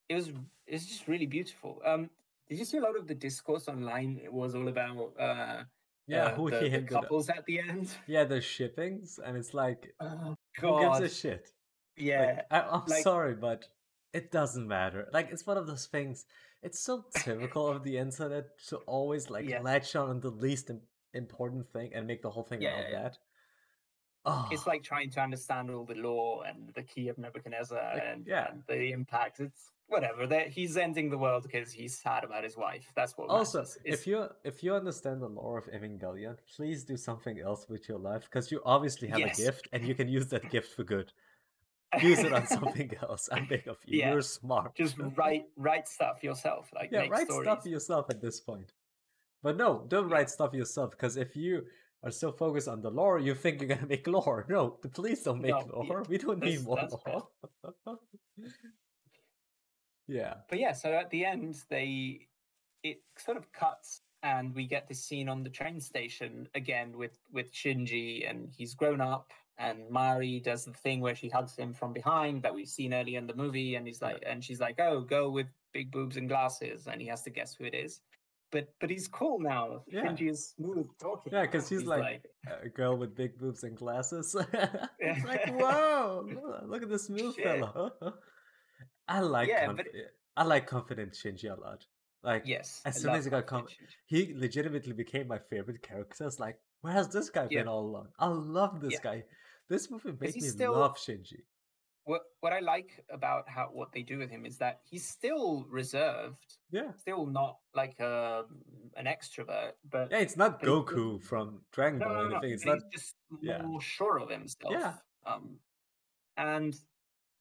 it was it's just really beautiful. Um, did you see a lot of the discourse online? It was all about uh, Yeah, uh, who the, he the couples at the end. Yeah, the shippings, and it's like Oh who gives a shit? yeah, Like, I, I'm like- sorry, but it doesn't matter. Like it's one of those things. It's so typical of the internet to always like Yeah. latch on to the least important thing and make the whole thing Yeah, about yeah. that. Oh, it's like trying to understand all the law and the key of Nebuchadnezzar Like, and, yeah. and the impact. It's whatever. That he's ending the world because he's sad about his wife. That's what. also matters. It's- if you if you understand the lore of Evangelion, please do something else with your life because you obviously have Yes. a gift and you can use that gift for good. Use it on something else. I beg of you. Yeah. You're smart. just write write stuff yourself. Like yeah, write stories. stuff yourself at this point. But no, don't write stuff yourself because if you are so focused on the lore, you think you're gonna make lore. No, the please don't make No, yeah. We don't need more lore. yeah, but yeah, so at the end, they it sort of cuts, and we get this scene on the train station again with with Shinji, and he's grown up, and Mari does the thing where she hugs him from behind that we've seen earlier in the movie, and he's like, and she's like, "Oh, go with big boobs and glasses," and he has to guess who it is. But but he's cool now. Yeah. Shinji is smooth talking. Yeah, 'cause now. he's like- a girl with big boobs and glasses. it's like, whoa, look at this smooth Shit. fellow. I like, Yeah, conf- but I like confident Shinji a lot. Like, yes, as I soon as he got confident he legitimately became my favorite character. I was like, where has this guy Yeah. been all along? I love this Yeah. guy. This movie made he me still- love Shinji. what what I like about how what they do with him is that he's still reserved, Yeah. still not like a an extrovert, but Yeah, it's not Goku from Dragon no, Ball no, or no, anything. It's not. he's just yeah. more sure of himself. Yeah. Um, and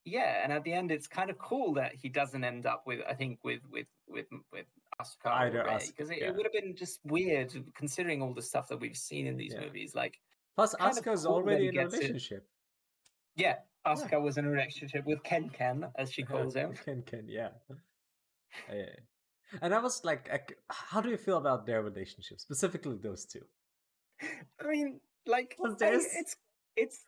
yeah, and at the end, it's kind of cool that he doesn't end up with I think with with with with Asuka because it, yeah. it would have been just weird considering all the stuff that we've seen in these Yeah. movies. Like Plus, Asuka's cool already in a gets it. relationship. yeah, Asuka was in a relationship with Ken Ken, as she uh-huh, calls him. Ken Ken, yeah. Yeah. And I was like, how do you feel about their relationship, specifically those two? I mean, like I- it's it's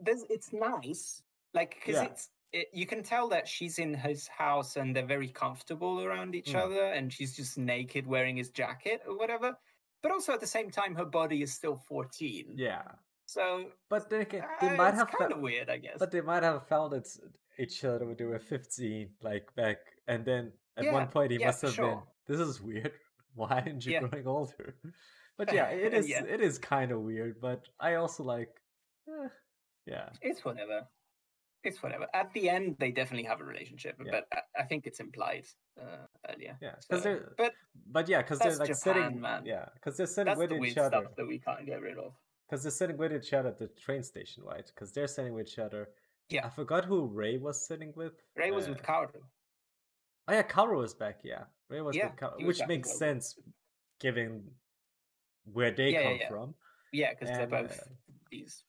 there's it's nice, like because Yeah. it's it, you can tell that she's in his house and they're very comfortable around each Mm. other, and she's just naked wearing his jacket or whatever. But also at the same time, her body is still fourteen. Yeah. So But they, ca- uh, might it's have kind of weird, I guess. But they might have found it each other when they were 15, like back, and then at Yeah, one point he yeah, must have been, this is weird. Why aren't you Yeah. growing older? But yeah, it is it is kind of weird, but I also like, eh, yeah, it's whatever. It's whatever. At the end, they definitely have a relationship, Yeah. but I, I think it's implied uh, earlier. yeah, because So- they're, but but yeah, because they're like Japan, sitting, man. yeah, because they're sitting that's with the weird each other, stuff that we can't get rid of. because they're sitting with each other at the train station, right? Because they're sitting with each other. Yeah. I forgot who Rei was sitting with. Rei was Uh, with Kaoru. Oh yeah, Kaoru was back. Yeah, Rei was Yeah, he was which makes Global. sense given where they Yeah, yeah, come yeah. from. Yeah, because they're both uh, these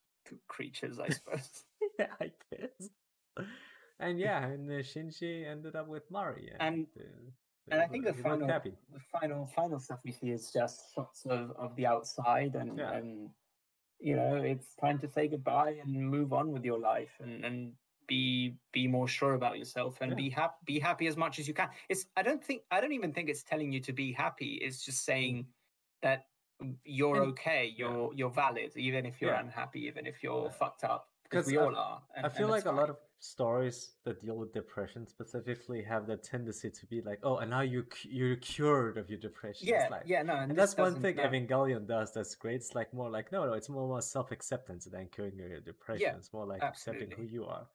creatures, I suppose. Yeah, I guess. And yeah, and uh, Shinji ended up with Mari, And- uh, and I think the final, the final, final stuff we see is just shots of, of the outside, and Yeah. and you know it's time to say goodbye and move on with your life, and and be be more sure about yourself, and Yeah. be happy be happy as much as you can. It's I don't think I don't even think it's telling you to be happy. It's just saying that you're And- okay, you're you're valid, even if you're Yeah. unhappy, even if you're Yeah. fucked up, because we I- all are. and- I feel like a lot of stories that deal with depression specifically have that tendency to be like, oh, and now you you're cured of your depression. Yeah, like- yeah, no, and, And that's one thing no. Evangelion does that's great. It's like more like no, no, it's more, more self acceptance than curing your depression. Yeah, it's more like accepting who you are.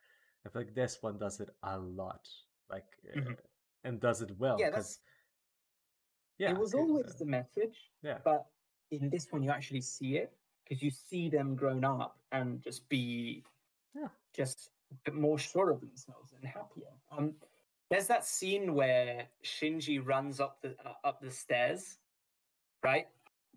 I feel like this one does it a lot, like, uh, Mhm. and does it well. Yeah, that's yeah, it was always uh, the message, yeah, but in this one you actually see it because you see them grown up and just be Yeah. just a bit more sure of themselves and happier. Um, there's that scene where Shinji runs up the uh, up the stairs, right?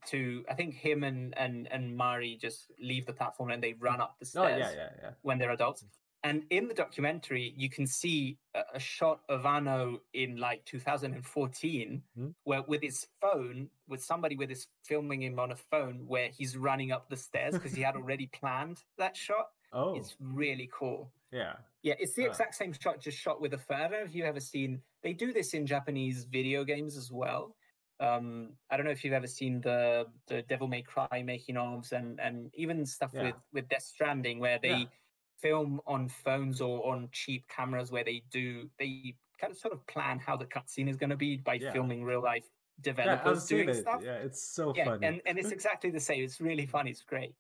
To I think him and and and Mari just leave the platform and they run up the stairs. oh yeah, yeah, yeah. when they're adults. And in the documentary, you can see a, shot of Anno in like 2014, Hmm. where with his phone, with somebody with his filming him on a phone, where he's running up the stairs because he had already planned that shot. Oh, It's really cool. yeah, Yeah, it's the Ah. exact same shot, just shot with a phone. I don't know if you've ever seen. They do this in Japanese video games as well. Um, I don't know if you've ever seen the the Devil May Cry making ofs and and even stuff Yeah. with with Death Stranding where they Yeah. Film on phones or on cheap cameras where they do they kind of sort of plan how the cutscene is going to be by Yeah. filming real life developers seen doing it. stuff. Yeah, it's so Yeah, funny. and and it's exactly the same. It's really funny. It's great.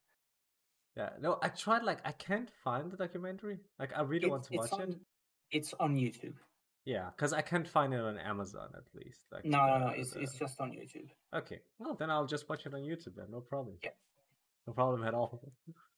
yeah, no, I tried like I can't find the documentary. Like I really want to watch on it. it's on YouTube. Yeah, because I can't find it on Amazon at least. Like No, no, no. uh, It's it's just on YouTube. Okay, well then I'll just watch it on YouTube then. No problem. Yeah. No problem at all.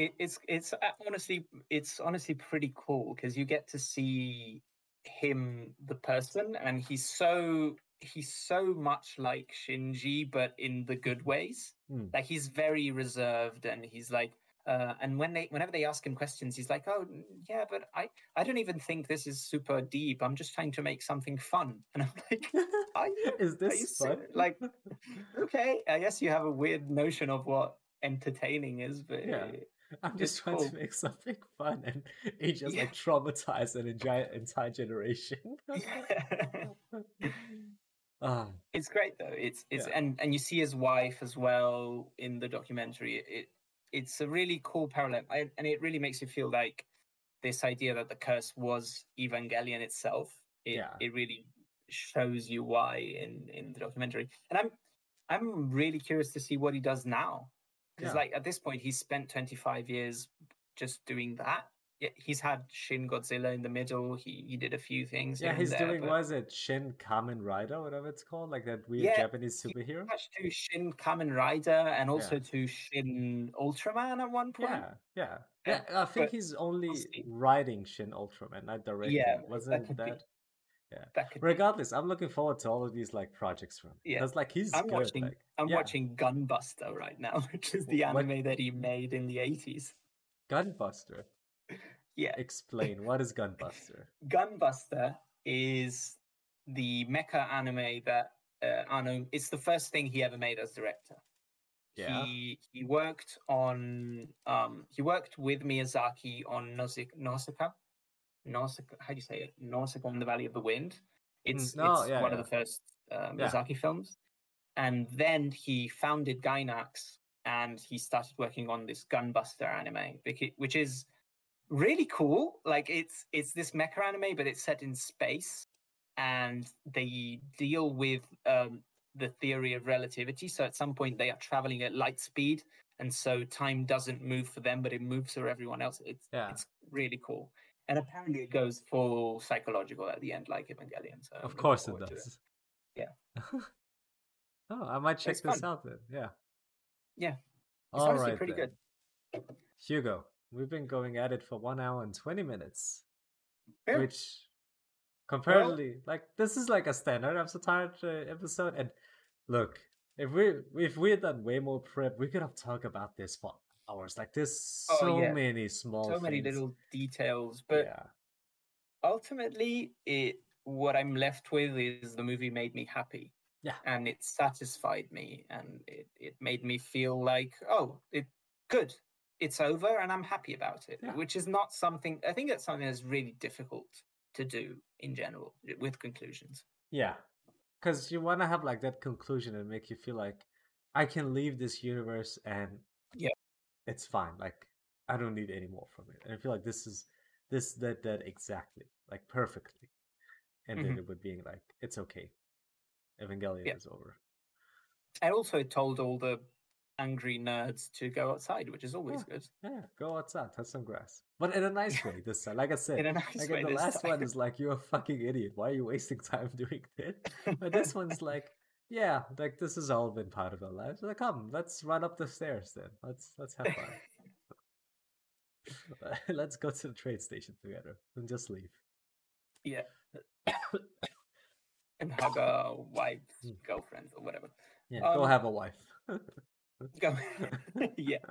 it, it's it's uh, honestly it's honestly pretty cool because you get to see him the person and he's so he's so much like Shinji but in the good ways Hmm. like he's very reserved and he's like uh, and when they whenever they ask him questions he's like oh yeah but i i don't even think this is super deep i'm just trying to make something fun and i'm like you Is this fun? like- okay i guess you have a weird notion of what entertaining is but Yeah. I'm just it's trying cool. to make something fun, and he just Yeah. like traumatized an entire entire generation. ah, it's great though it's it's Yeah. and and you see his wife as well in the documentary it, it it's a really cool parallel I, and it really makes you feel like this idea that the curse was evangelion itself it, Yeah. it really shows you why in in the documentary and i'm i'm really curious to see what he does now because Yeah. like at this point he's spent 25 years just doing that Yeah, he's had shin godzilla in the middle he he did a few things yeah, he's there, doing but- was it Shin Kamen Rider, whatever it's called, like that weird Yeah, Japanese he- superhero. to Shin Kamen Rider and also to Shin Ultraman at one point. Yeah, yeah, Yeah, yeah. I think but he's only writing Shin Ultraman, not directing. Yeah, wasn't that? That could be. Regardless, I'm looking forward to all of these like projects from. Yeah. because like he's I'm good. watching. Like, I'm yeah. watching Gunbuster right now, which is the Wh- what- anime that he made in the 80s. Gunbuster. Yeah, Explain what is Gunbuster? Gunbuster is the mecha anime that uh. It's the first thing he ever made as director. Yeah. He he worked on um he worked with Miyazaki on Nausicaa. Nausicaa. How do you say it? Nausicaa in the Valley of the Wind. It's, no, it's yeah, one yeah. of the first uh, Yeah. Miyazaki films. And then he founded Gainax and he started working on this Gunbuster anime, which is really cool. Like it's it's this mecha anime, but it's set in space, and they deal with um, the theory of relativity. So at some point they are traveling at light speed, and so time doesn't move for them, but it moves for everyone else. It's Yeah. it's really cool. And apparently it goes full psychological at the end, like Evangelion. So Of course it does. Yeah. oh, I might check It's this fun. out then. Yeah. Yeah. It's All honestly right pretty then. good. Hugo, we've been going at it for one hour and twenty minutes, Yeah. which comparatively, like this is like a standard I'm so tired uh, episode. And look, if we if we had done way more prep, we could have talked about this for hours. Like there's Oh, so yeah. many small, so many little details, but yeah, ultimately, it what I'm left with is the movie made me happy. Yeah. and it satisfied me, and it it made me feel like oh, it good. It's over, and I'm happy about it. Yeah. Which is not something I think that's something that's really difficult to do in general with conclusions. yeah, because you want to have like that conclusion and make you feel like I can leave this universe and Yeah. It's fine. Like I don't need any more from it. And I feel like this is this that that exactly like perfectly. And then Mhm. it would be like it's okay. Evangelion Yeah. is over. I also told all the angry nerds to go outside, which is always good. Yeah, go outside, touch some grass, but in a nice way this time. Like I said, In a nice like way the last time. one is like you're a fucking idiot. Why are you wasting time doing this? But this one's like, yeah, like this has all been part of our lives. Like, come, let's run up the stairs then. Let's let's have fun. let's go to the train station together and just leave. Yeah. and hug a wife, Hmm. girlfriend, or whatever. Yeah, go Um, have a wife. Go. yeah.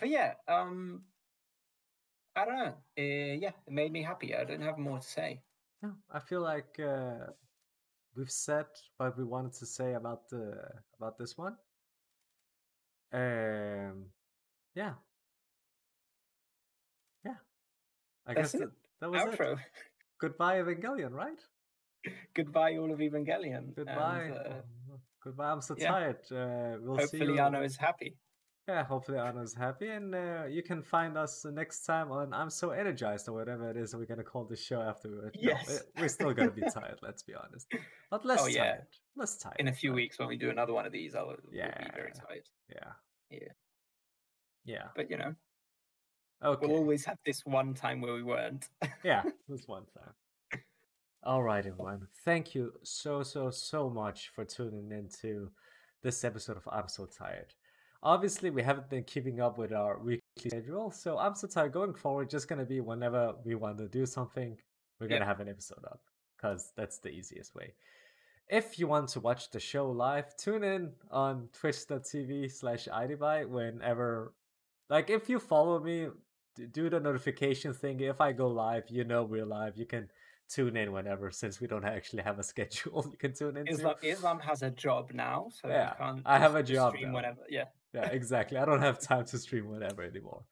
But yeah, um, I don't know. Uh, yeah, it made me happy. I don't have more to say. No, I feel like uh, we've said what we wanted to say about the about this one. Um, yeah, yeah. I That's guess it. that, that was it. Goodbye, Evangelion. Right? Goodbye, all of Evangelion. Goodbye. And, uh, goodbye. I'm so yeah. tired. Uh, we'll see hopefully, you. Anno is happy. Yeah, hopefully Anno's happy, and uh, you can find us next time on "I'm So Energized" or whatever it is we're gonna call the show afterward. Yes. we- we're still gonna be tired. Let's be honest, but less Oh, yeah. tired. Less tired. In a few weeks, when we do another one of these, I'll we'll be very tired. Yeah. Yeah. Yeah. But you know, Okay. we'll always have this one time where we weren't. yeah, this one time. All right, everyone. Thank you so, so, so much for tuning in to this episode of I'm So Tired. Obviously, we haven't been keeping up with our weekly schedule, so I'm So Tired going forward, just going to be whenever we want to do something, we're going to have an episode up because that's the easiest way. If you want to watch the show live, tune in on twitch.tv slash iDivide whenever. Like, if you follow me, do the notification thing. If I go live, you know we're live. You can tune in whenever, since we don't actually have a schedule. You can tune in. Islam, Islam has a job now, so Yeah, can't. I have a job Stream now. whenever. Yeah. Yeah, exactly. I don't have time to stream whatever anymore.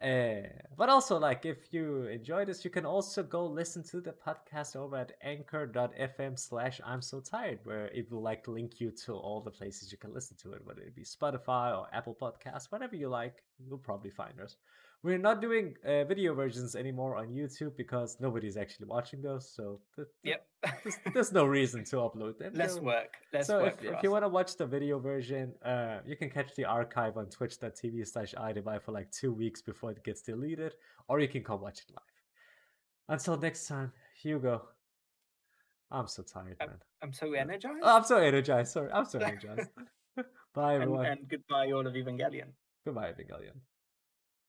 Uh, but also, like, if you enjoy this, you can also go listen to the podcast over at anchor.fm slash I'm so tired, where it will like link you to all the places you can listen to it, whether it be Spotify or Apple Podcasts, whatever you like, you'll probably find us. We're not doing uh, video versions anymore on YouTube because nobody's actually watching those, so th- th- Yep. there's, there's no reason to upload them. Less So- work. Less so work if, if you want to watch the video version, uh, you can catch the archive on twitch.tv slash iDivide for like two weeks before it gets deleted, or you can come watch it live. Until next time, Hugo. I'm so tired, Uh, man. I'm so energized. Oh, I'm so energized. Sorry, I'm so energized. Bye, and, everyone. and goodbye, all of Evangelion. Goodbye, Evangelion.